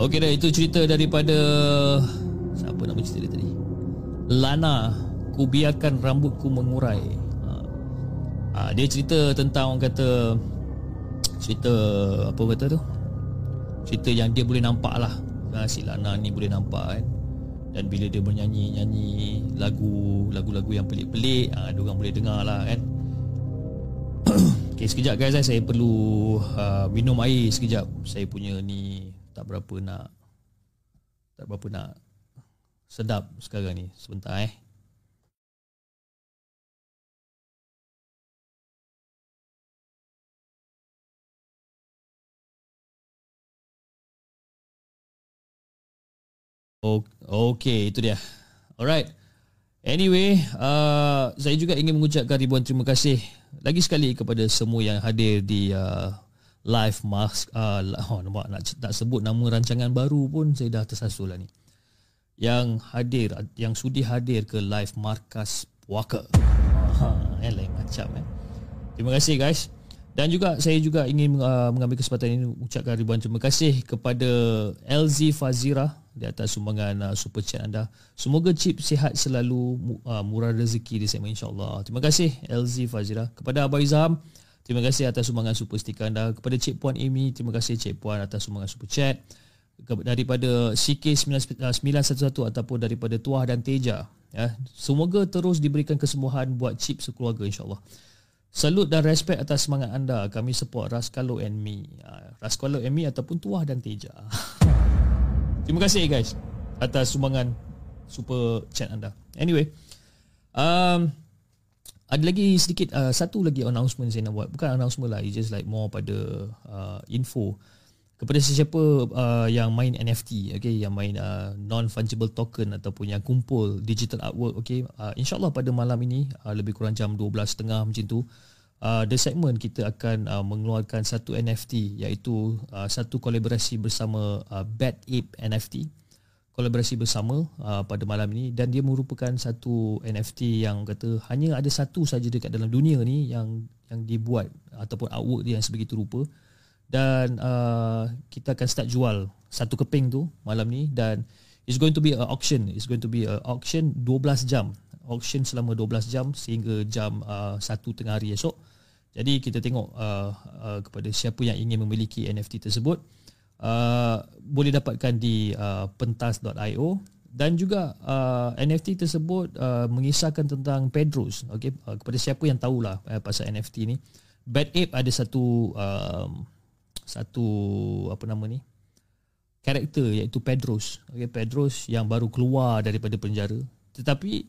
B: Okey dah itu cerita daripada siapa nama cerita dia tadi? Lana, ku biarkan rambutku mengurai. Ha. ha. dia cerita tentang orang kata cerita apa kata tu? Cerita yang dia boleh nampak lah. Ha, si Lana ni boleh nampak kan. Dan bila dia bernyanyi-nyanyi lagu lagu-lagu yang pelik-pelik, ha, dia orang boleh dengar lah kan. Okay, sekejap guys, eh. saya perlu uh, minum air sekejap. Saya punya ni tak berapa nak tak berapa nak sedap sekarang ni sebentar eh Okay, itu dia. Alright. Anyway, uh, saya juga ingin mengucapkan ribuan terima kasih lagi sekali kepada semua yang hadir di uh, live mask uh, oh, nampak? Nak tak sebut nama rancangan baru pun saya dah tersasul lah ni. Yang hadir yang sudi hadir ke live markas puaka. Ha eh lain macam eh. Terima kasih guys. Dan juga saya juga ingin uh, mengambil kesempatan ini ucapkan ribuan terima kasih kepada LZ Fazira di atas sumbangan uh, super chat anda. Semoga chip sihat selalu uh, murah rezeki di segmen insya-Allah. Terima kasih LZ Fazira kepada Abah Izam Terima kasih atas sumbangan super stiker anda kepada Cik Puan Amy. Terima kasih Cik Puan atas sumbangan super chat daripada CK911 ataupun daripada Tuah dan Teja. Ya, semoga terus diberikan kesembuhan buat Cip sekeluarga insyaAllah. Salut dan respect atas semangat anda. Kami support Raskalo and me. Ya, Raskalo and me ataupun Tuah dan Teja. Terima kasih guys atas sumbangan super chat anda. Anyway, um, ada lagi sedikit uh, satu lagi announcement saya nak buat. Bukan announcement lah it's just like more pada uh, info kepada sesiapa uh, yang main NFT okay? Yang main uh, non fungible token ataupun yang kumpul digital artwork okay? Uh, insyaallah pada malam ini uh, lebih kurang jam 12.30 macam tu uh, the segment kita akan uh, mengeluarkan satu NFT iaitu uh, satu kolaborasi bersama uh, Bad Ape NFT kolaborasi bersama uh, pada malam ini. Dan dia merupakan satu NFT yang kata hanya ada satu saja dekat dalam dunia ni yang yang dibuat ataupun artwork dia yang sebegitu rupa. Dan uh, kita akan start jual satu keping tu malam ni. Dan it's going to be a auction. It's going to be a auction 12 jam. Auction selama 12 jam sehingga jam uh, 1 tengah hari esok. Jadi kita tengok uh, uh, kepada siapa yang ingin memiliki NFT tersebut uh, boleh dapatkan di uh, pentas.io dan juga uh, NFT tersebut uh, mengisahkan tentang Pedros. Okey uh, kepada siapa yang tahulah uh, pasal NFT ni. Bad Ape ada satu um, satu apa nama ni karakter iaitu Pedros. Okey Pedros yang baru keluar daripada penjara. Tetapi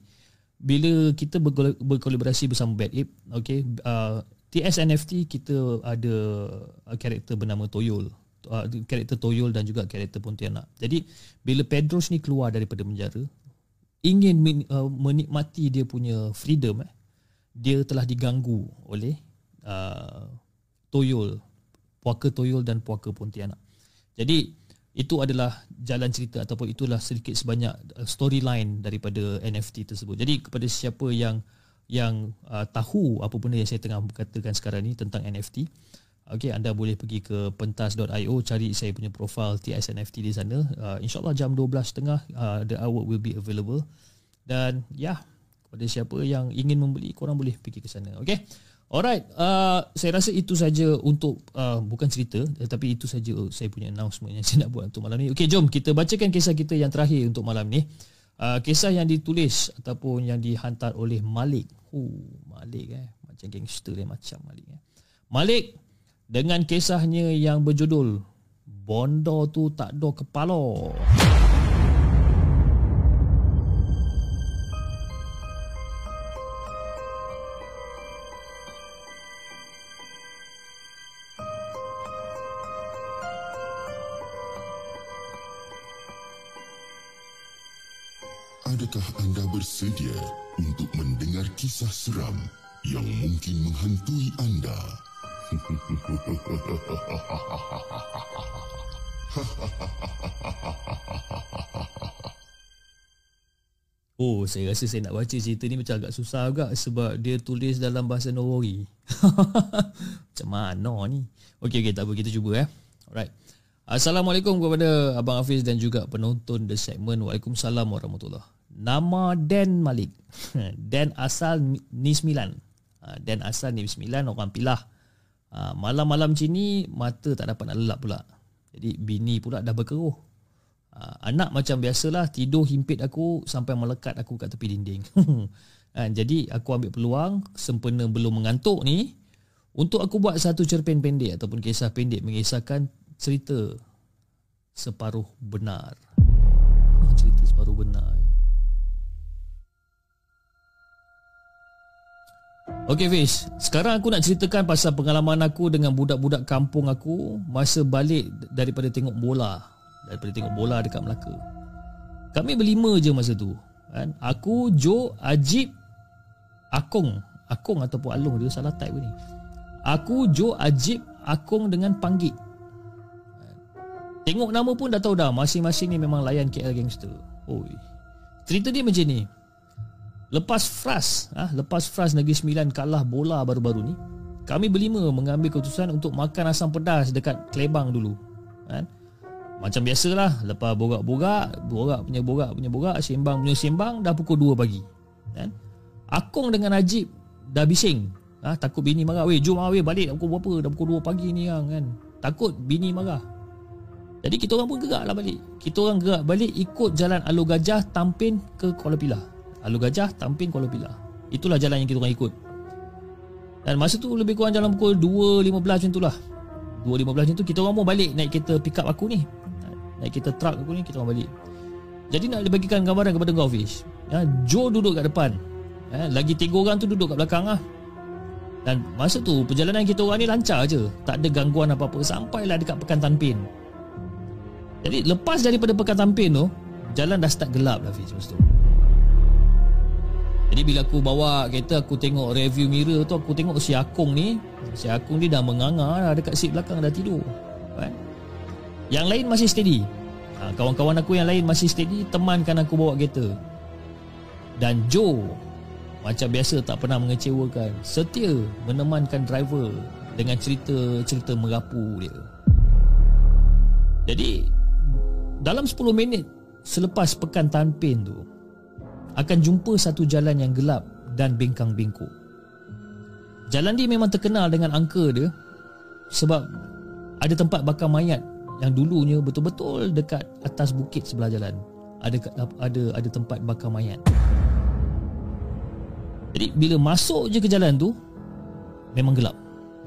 B: bila kita berkol- berkolaborasi bersama Bad Ape okey uh, TS NFT kita ada uh, karakter bernama Toyol uh, karakter Toyol dan juga karakter Pontianak. Jadi bila Pedros ni keluar daripada penjara ingin min, uh, menikmati dia punya freedom eh, dia telah diganggu oleh uh, Toyol, puaka Toyol dan puaka Pontianak. Jadi itu adalah jalan cerita ataupun itulah sedikit sebanyak uh, storyline daripada NFT tersebut. Jadi kepada siapa yang yang uh, tahu apa benda yang saya tengah katakan sekarang ni tentang NFT, Okay, anda boleh pergi ke pentas.io cari saya punya profil TS NFT di sana. Uh, InsyaAllah jam 12.30 uh, the artwork will be available. Dan ya, yeah, kepada siapa yang ingin membeli, korang boleh pergi ke sana. Okay. Alright, uh, saya rasa itu saja untuk uh, bukan cerita tetapi itu saja saya punya announcement yang saya nak buat untuk malam ni. Okay, jom kita bacakan kisah kita yang terakhir untuk malam ni. Uh, kisah yang ditulis ataupun yang dihantar oleh Malik. Oh, Malik eh. Macam gangster dia macam Malik eh. Malik, dengan kisahnya yang berjudul Bondo tu tak ada kepala.
A: Adakah anda bersedia untuk mendengar kisah seram yang mungkin menghantui anda?
B: Oh, saya rasa saya nak baca cerita ni macam agak susah agak sebab dia tulis dalam bahasa Norwegi. macam mana ni? Okey, okey, tak apa. Kita cuba eh. Alright. Assalamualaikum kepada Abang Hafiz dan juga penonton The Segment. Waalaikumsalam warahmatullahi Nama Dan Malik. Dan asal ni sembilan. Ah, Dan asal ni sembilan orang pilah. Ah, malam-malam macam ni mata tak dapat nak lelap pula. Jadi bini pula dah berkeruh. Uh, anak macam biasalah tidur himpit aku sampai melekat aku kat tepi dinding. uh, jadi aku ambil peluang sempena belum mengantuk ni untuk aku buat satu cerpen pendek ataupun kisah pendek mengisahkan cerita separuh benar. Cerita separuh benar. Okay Fish, sekarang aku nak ceritakan pasal pengalaman aku dengan budak-budak kampung aku masa balik daripada tengok bola daripada tengok bola dekat Melaka. Kami berlima je masa tu. Kan? Aku, Jo, Ajib, Akong. Akong ataupun Along dia salah type ni. Aku, Jo, Ajib, Akong dengan Panggit. Tengok nama pun dah tahu dah masing-masing ni memang layan KL Gangster. Oi. Cerita dia macam ni. Lepas Fras, ah, ha, lepas Fras Negeri Sembilan kalah bola baru-baru ni, kami berlima mengambil keputusan untuk makan asam pedas dekat Klebang dulu. Kan? Macam biasalah Lepas borak-borak Borak punya borak punya borak Sembang punya sembang Dah pukul 2 pagi kan? Akong dengan Najib Dah bising ha? Takut bini marah Weh jom lah balik Pukul berapa Dah pukul 2 pagi ni kan, kan? Takut bini marah Jadi kita orang pun gerak lah balik Kita orang gerak balik Ikut jalan Alu Gajah Tampin ke Kuala Pilah Alu Gajah Tampin Kuala Pilah. Itulah jalan yang kita orang ikut. Dan masa tu lebih kurang jalan pukul 2.15 macam tu lah 2.15 macam tu Kita orang pun balik Naik kereta pick up aku ni. Naik kita truck aku ni Kita orang balik. Jadi nak dibagikan gambaran kepada kau Fish. Ya, Joe duduk kat depan. Ya, Lagi tiga orang tu duduk kat belakang lah. Dan masa tu Perjalanan kita orang ni lancar je. Tak ada gangguan apa-apa. Sampailah dekat Pekan Tanpin Jadi lepas daripada Pekan Tanpin tu Jalan dah start gelap lah Fish masa tu jadi bila aku bawa kereta aku tengok review mirror tu aku tengok si Akung ni si Akung ni dah menganga dah dekat seat belakang dah tidur. Kan? Yang lain masih steady ha, Kawan-kawan aku yang lain masih steady Temankan aku bawa kereta Dan Joe Macam biasa tak pernah mengecewakan Setia menemankan driver Dengan cerita-cerita merapu dia Jadi Dalam 10 minit Selepas pekan tanpin tu Akan jumpa satu jalan yang gelap Dan bengkang bengkok Jalan dia memang terkenal dengan angka dia sebab ada tempat bakar mayat yang dulunya betul-betul dekat atas bukit sebelah jalan. Ada ada ada tempat bakar mayat. Jadi bila masuk je ke jalan tu memang gelap.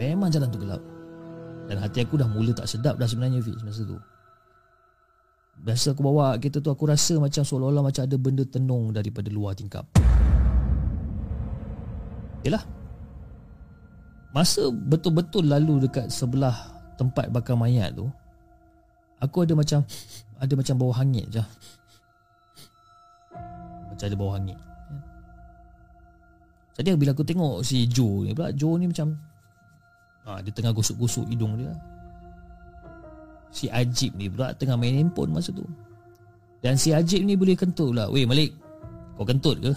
B: Memang jalan tu gelap. Dan hati aku dah mula tak sedap dah sebenarnya Fiz masa tu. Biasa aku bawa kereta tu aku rasa macam seolah-olah macam ada benda tenung daripada luar tingkap. Yalah. Masa betul-betul lalu dekat sebelah tempat bakar mayat tu, aku ada macam ada macam bau hangit je. Macam ada bau hangit. Jadi bila aku tengok si Joe ni pula, Joe ni macam ha, dia tengah gosok-gosok hidung dia. Si Ajib ni pula tengah main handphone masa tu. Dan si Ajib ni boleh kentut pula. Weh Malik Kau kentut ke?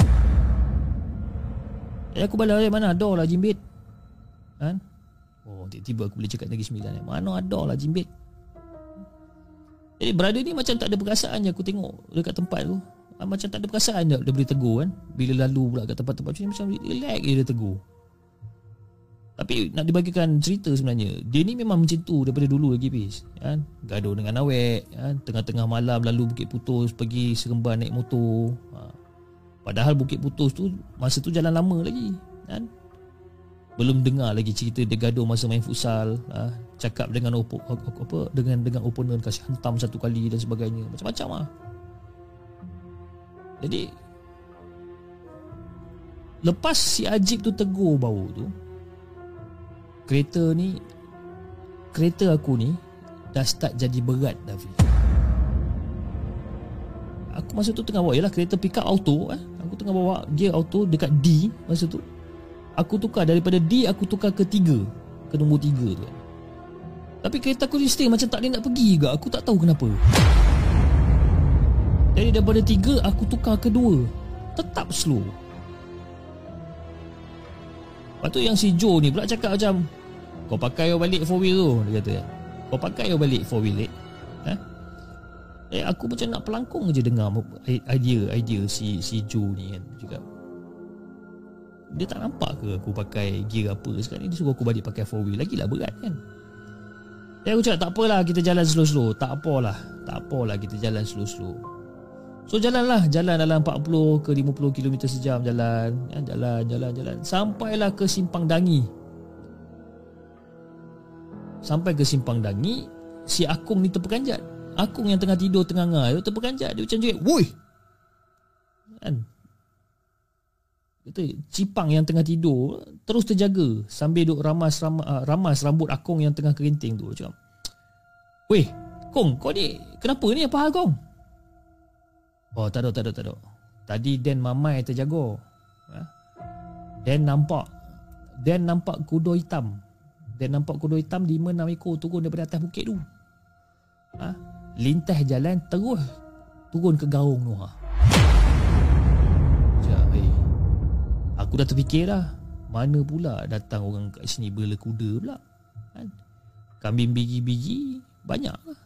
B: Eh aku balik mana ada lah jimbit. Kan? Oh tiba-tiba aku boleh cakap lagi sembilan eh. Mana ada lah jimbit. Jadi brother ni macam tak ada perasaan je aku tengok Dekat tempat tu. Ah, Macam tak ada perasaan je dia boleh tegur kan. Bila lalu pula kat tempat-tempat macam Macam relax je dia tegur tapi nak dibagikan cerita sebenarnya Dia ni memang macam tu daripada dulu lagi Pis kan? Gaduh dengan awek kan? Tengah-tengah malam lalu Bukit Putus Pergi seremban naik motor ha. Padahal Bukit Putus tu Masa tu jalan lama lagi kan? Belum dengar lagi cerita dia gaduh masa main futsal ha? Cakap dengan opo, apa dengan dengan opponent Kasih hentam satu kali dan sebagainya Macam-macam lah Jadi Lepas si Ajib tu tegur bau tu kereta ni kereta aku ni dah start jadi berat Davi. Aku masa tu tengah bawa Yalah kereta pick up auto eh. Aku tengah bawa gear auto dekat D Masa tu. Aku tukar daripada D Aku tukar ke 3 Ke nombor 3 tu. Tapi kereta aku stay macam tak boleh nak pergi juga. Aku tak tahu kenapa. Jadi daripada 3 Aku tukar ke 2 Tetap slow. Lepas tu yang si Joe ni pula cakap macam kau pakai balik four wheel tu Dia kata Kau pakai balik four wheel eh? Ha? Eh aku macam nak pelangkung je dengar idea idea si si Joe ni kan juga. Dia tak nampak ke aku pakai gear apa sekarang ni dia suruh aku balik pakai four wheel lagi lah berat kan. Eh aku cakap tak apalah kita jalan slow-slow, tak apalah, tak apalah kita jalan slow-slow. So jalanlah, jalan dalam 40 ke 50 km sejam jalan, ya, jalan, jalan, jalan sampailah ke simpang Dangi. Sampai ke simpang dangi Si Akung ni terperanjat. Akung yang tengah tidur tengah ngah tu terperanjat. Dia macam cakap Woi Kan? Kata Cipang yang tengah tidur Terus terjaga. Sambil duk ramas, ramas, ah, ramas rambut Akung yang tengah kerinting tu. Cakap Weh Kong kau ni Kenapa ni? Apa hal kong Oh tak ada tak ada tak ada. Tadi Dan Mamai terjaga. Ha? Dan nampak Dan nampak kuda hitam dan nampak kuda hitam 5-6 ekor turun daripada atas bukit tu. Ha? Lintas jalan terus turun ke gaung tu. Ha? Sekejap, eh. Aku dah terfikir dah. Mana pula datang orang kat sini bela kuda pula. Kan? Kambing bigi-bigi banyak lah.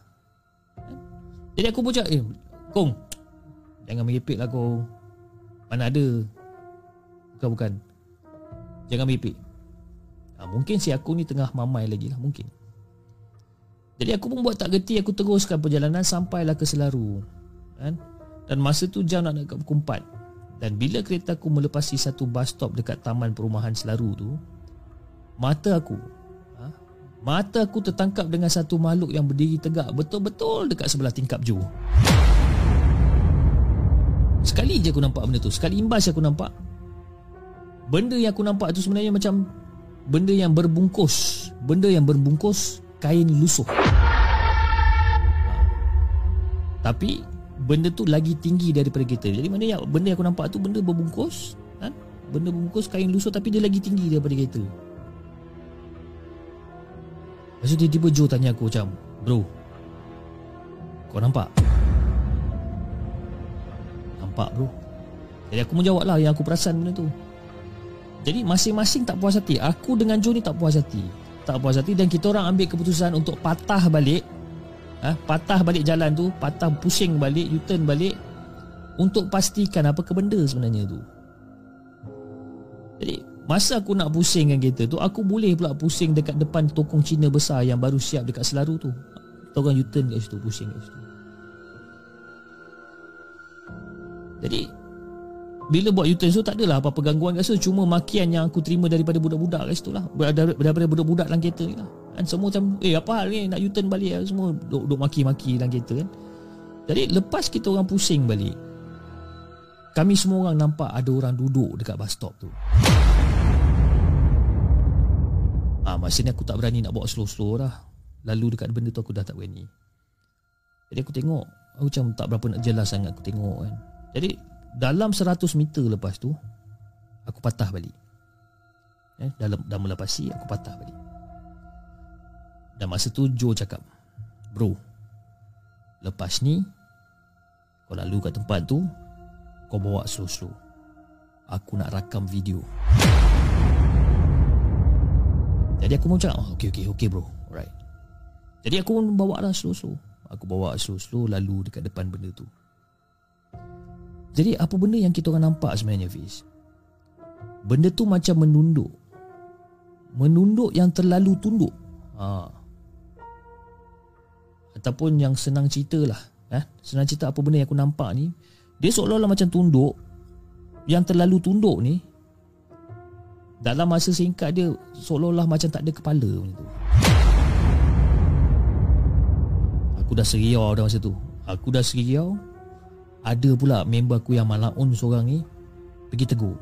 B: Kan? Jadi aku pun cakap, eh, Kong, jangan merepek lah kau. Mana ada? Bukan, bukan. Jangan merepek. Ha, mungkin si aku ni tengah mamai lagi lah Mungkin Jadi aku pun buat tak geti Aku teruskan perjalanan Sampailah ke Selaru kan? Dan masa tu jam nak dekat pukul 4 Dan bila kereta aku melepasi Satu bus stop dekat Taman Perumahan Selaru tu Mata aku ha? Mata aku tertangkap dengan satu makhluk Yang berdiri tegak Betul-betul dekat sebelah tingkap Joe Sekali je aku nampak benda tu Sekali imbas aku nampak Benda yang aku nampak tu sebenarnya macam benda yang berbungkus benda yang berbungkus kain lusuh. Tapi benda tu lagi tinggi daripada kita. Jadi mana yang benda yang aku nampak tu benda berbungkus kan? Benda berbungkus kain lusuh tapi dia lagi tinggi daripada kita. Lepas tu tiba-tiba Joe tanya aku macam Bro Kau nampak? Nampak bro. Jadi aku menjawab lah yang aku perasan benda tu jadi masing-masing tak puas hati. Aku dengan Joe ni tak puas hati. Tak puas hati dan kita orang ambil keputusan untuk patah balik. Ha? Patah balik jalan tu. Patah pusing balik, U-turn balik. Untuk pastikan apa ke benda sebenarnya tu. Jadi Masa aku nak pusingkan kereta tu Aku boleh pula pusing dekat depan tokong Cina besar Yang baru siap dekat selaru tu Kita orang U-turn kat situ Pusing kat situ Jadi Bila buat U-turn tu tak adalah apa-apa gangguan kat situ Cuma makian yang aku terima daripada budak-budak kat situ lah. Dar- Daripada budak-budak dalam kereta ni lah. Kan Semua macam Eh apa hal ni? Nak U-turn balik lah. Semua duk, duk maki-maki dalam kereta kan. Jadi lepas kita orang pusing balik Kami semua orang nampak ada orang duduk dekat bus stop tu. Ah, masa ni aku tak berani nak bawa slow-slow lah. Lalu dekat benda tu aku dah tak berani. Jadi aku tengok, aku macam tak berapa nak jelas sangat aku tengok kan. Jadi dalam 100 meter lepas tu, aku patah balik. Eh, dalam dah melepasi, aku patah balik. Dan masa tu Joe cakap, Bro, lepas ni, kau lalu kat tempat tu, kau bawa slow-slow. Aku nak rakam video. Jadi aku pun cakap oh, Okay okay okay bro Alright Jadi aku pun bawa lah slow-slow Aku bawa slow-slow lalu dekat depan benda tu Jadi apa benda yang kita orang nampak sebenarnya Fiz? Benda tu macam menunduk. Menunduk yang terlalu tunduk. Ha. Ataupun yang senang cerita lah eh? Senang cerita apa benda yang aku nampak ni. Dia seolah-olah macam tunduk. Yang terlalu tunduk ni dalam masa singkat dia Seolah-olah macam tak ada kepala macam tu. Aku dah seriau dah masa tu. Aku dah seriau Ada pula member aku yang malaun seorang ni Pergi tegur.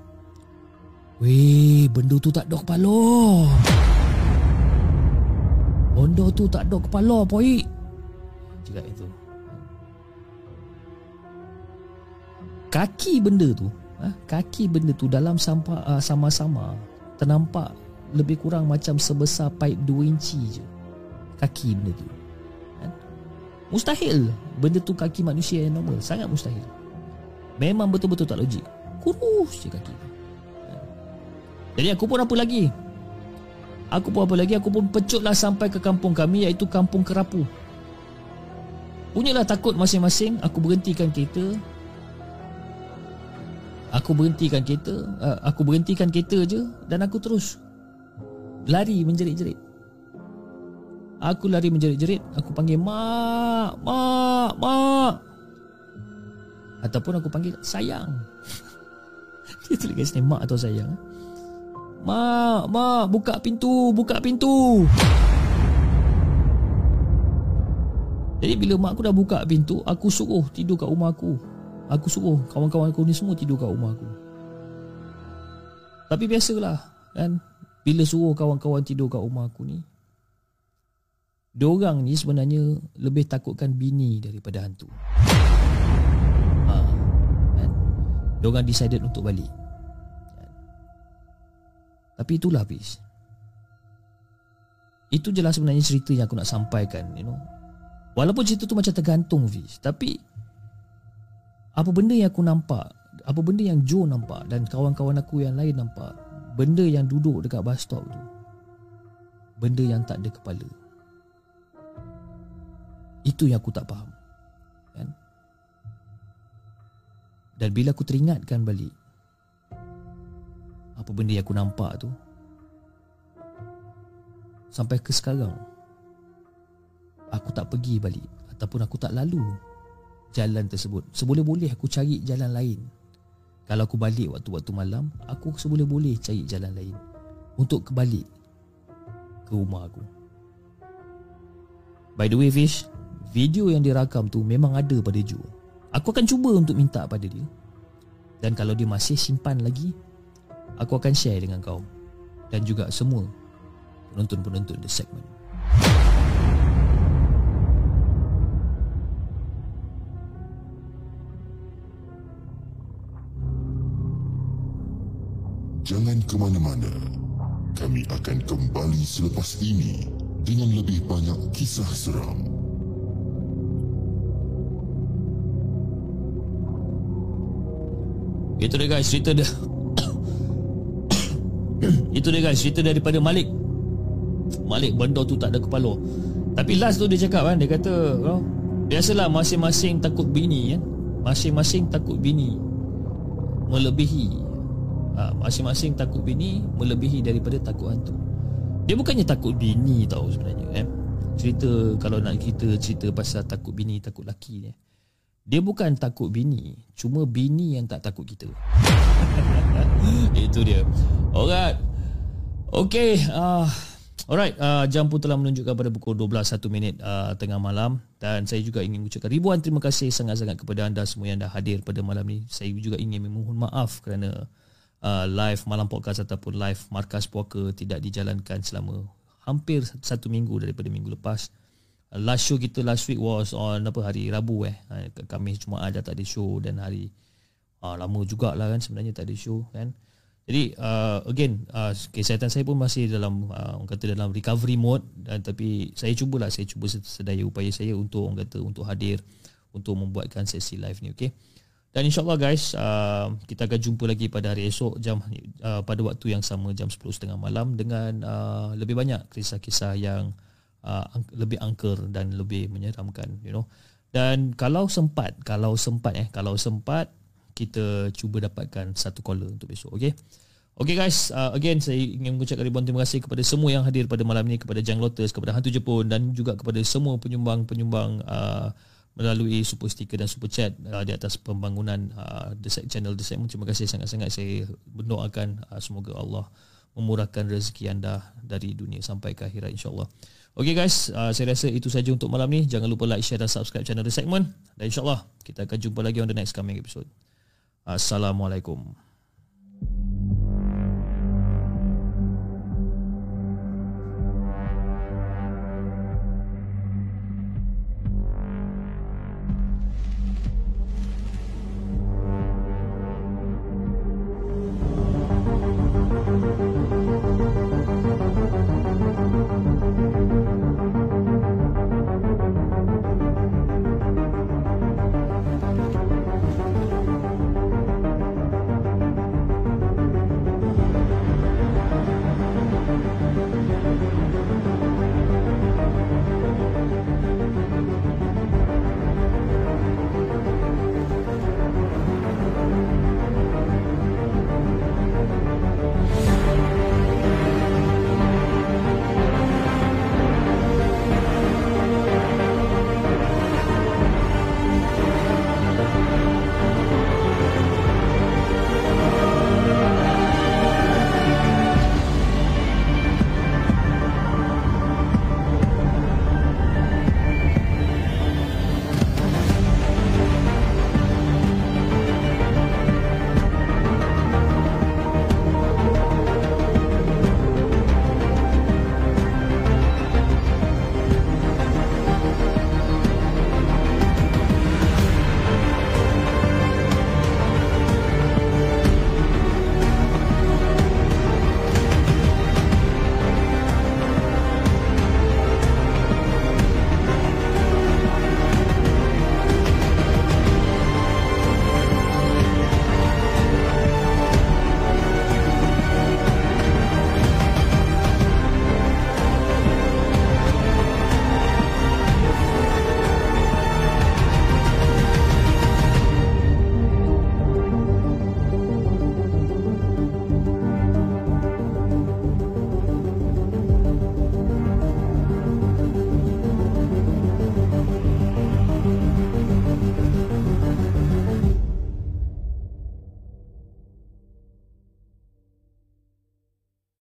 B: Weh benda tu tak ada kepala. Benda tu tak ada kepala Poik Cakap itu. Kaki benda tu ha, kaki benda tu dalam uh, sama-sama ternampak lebih kurang macam sebesar pipe 2 inci je. Kaki benda tu? Mustahil. Benda tu kaki manusia yang normal. Sangat mustahil. Memang betul-betul tak logik. Kurus je kaki. Jadi aku pun apa lagi? Aku pun apa lagi? Aku pun pecutlah sampai ke kampung kami iaitu kampung Kerapu. Punyalah takut masing-masing aku berhentikan kereta. Aku berhentikan kereta uh, Aku berhentikan kereta je Dan aku terus Lari menjerit-jerit Aku lari menjerit-jerit Aku panggil Mak Mak Mak. Ataupun aku panggil Sayang. Dia tulis kat sini Mak atau sayang? Mak Mak Buka pintu Buka pintu. Jadi bila mak aku dah buka pintu Aku suruh tidur kat rumah aku. Aku suruh kawan-kawan aku ni semua tidur kat rumah aku. Tapi biasalah kan? Bila suruh kawan-kawan tidur kat rumah aku ni Diorang ni sebenarnya lebih takutkan bini daripada hantu. Ha, kan? Diorang decided untuk balik. Kan? Tapi itulah Fiz Itu je lah sebenarnya cerita yang aku nak sampaikan you know. Walaupun cerita tu macam tergantung Fiz Tapi apa benda yang aku nampak apa benda yang Joe nampak dan kawan-kawan aku yang lain nampak benda yang duduk dekat bus stop tu benda yang tak ada kepala itu yang aku tak faham kan dan bila aku teringatkan balik apa benda yang aku nampak tu sampai ke sekarang aku tak pergi balik ataupun aku tak lalu jalan tersebut. Seboleh-boleh aku cari jalan lain. Kalau aku balik waktu-waktu malam, aku seboleh-boleh cari jalan lain untuk kembali ke rumah aku. By the way Fish, video yang dirakam tu memang ada pada Joe. Aku akan cuba untuk minta pada dia. Dan kalau dia masih simpan lagi, aku akan share dengan kau dan juga semua penonton-penonton the segment.
A: Jangan ke mana-mana. Kami akan kembali selepas ini dengan lebih banyak kisah seram.
B: Itu dia guys cerita dia. Itu dia guys cerita daripada Malik. Malik benda tu tak ada kepala. Tapi last tu dia cakap kan dia kata oh, biasalah masing-masing takut bini kan. Masing-masing takut bini melebihi uh, masing-masing takut bini melebihi daripada takut hantu. Dia bukannya takut bini tau sebenarnya eh. Cerita kalau nak kita cerita pasal takut bini, takut laki ni. Dia bukan takut bini, cuma bini yang tak takut kita. Itu dia. Alright. Okay, uh, Alright, uh, jam pun telah menunjukkan pada pukul 12 1 minit uh, tengah malam dan saya juga ingin mengucapkan ribuan terima kasih sangat-sangat kepada anda semua yang dah hadir pada malam ni. Saya juga ingin memohon maaf kerana uh, live malam podcast ataupun live markas puaka tidak dijalankan selama hampir satu minggu daripada minggu lepas. Last show kita last week was on apa hari Rabu eh. Uh, Khamis Jumaat ada tak ada show dan hari uh, lama jugalah kan sebenarnya tak ada show kan. Jadi uh, again uh, kesihatan saya pun masih dalam uh, orang kata dalam recovery mode dan tapi saya cubalah saya cuba sedaya upaya saya untuk orang kata untuk hadir untuk membuatkan sesi live ni okey. Dan insyaallah guys uh, kita akan jumpa lagi pada hari esok jam uh, pada waktu yang sama jam 10.30 malam dengan uh, lebih banyak kisah-kisah yang uh, lebih angker dan lebih menyeramkan you know. Dan kalau sempat kalau sempat eh kalau sempat kita cuba dapatkan satu caller untuk besok okey Okay guys, uh, again saya ingin mengucapkan ribuan terima kasih kepada semua yang hadir pada malam ini kepada Jang Lotus, kepada Hantu Jepun dan juga kepada semua penyumbang-penyumbang uh, melalui super sticker dan super chat uh, di atas pembangunan uh, The Channel The Segment. Terima kasih sangat-sangat saya berdoakan uh, semoga Allah memurahkan rezeki anda dari dunia sampai ke akhirat insyaAllah. Okay guys, uh, saya rasa itu saja untuk malam ni. Jangan lupa like, share dan subscribe channel The Segment. Dan insyaAllah kita akan jumpa lagi on the next coming episode. Assalamualaikum.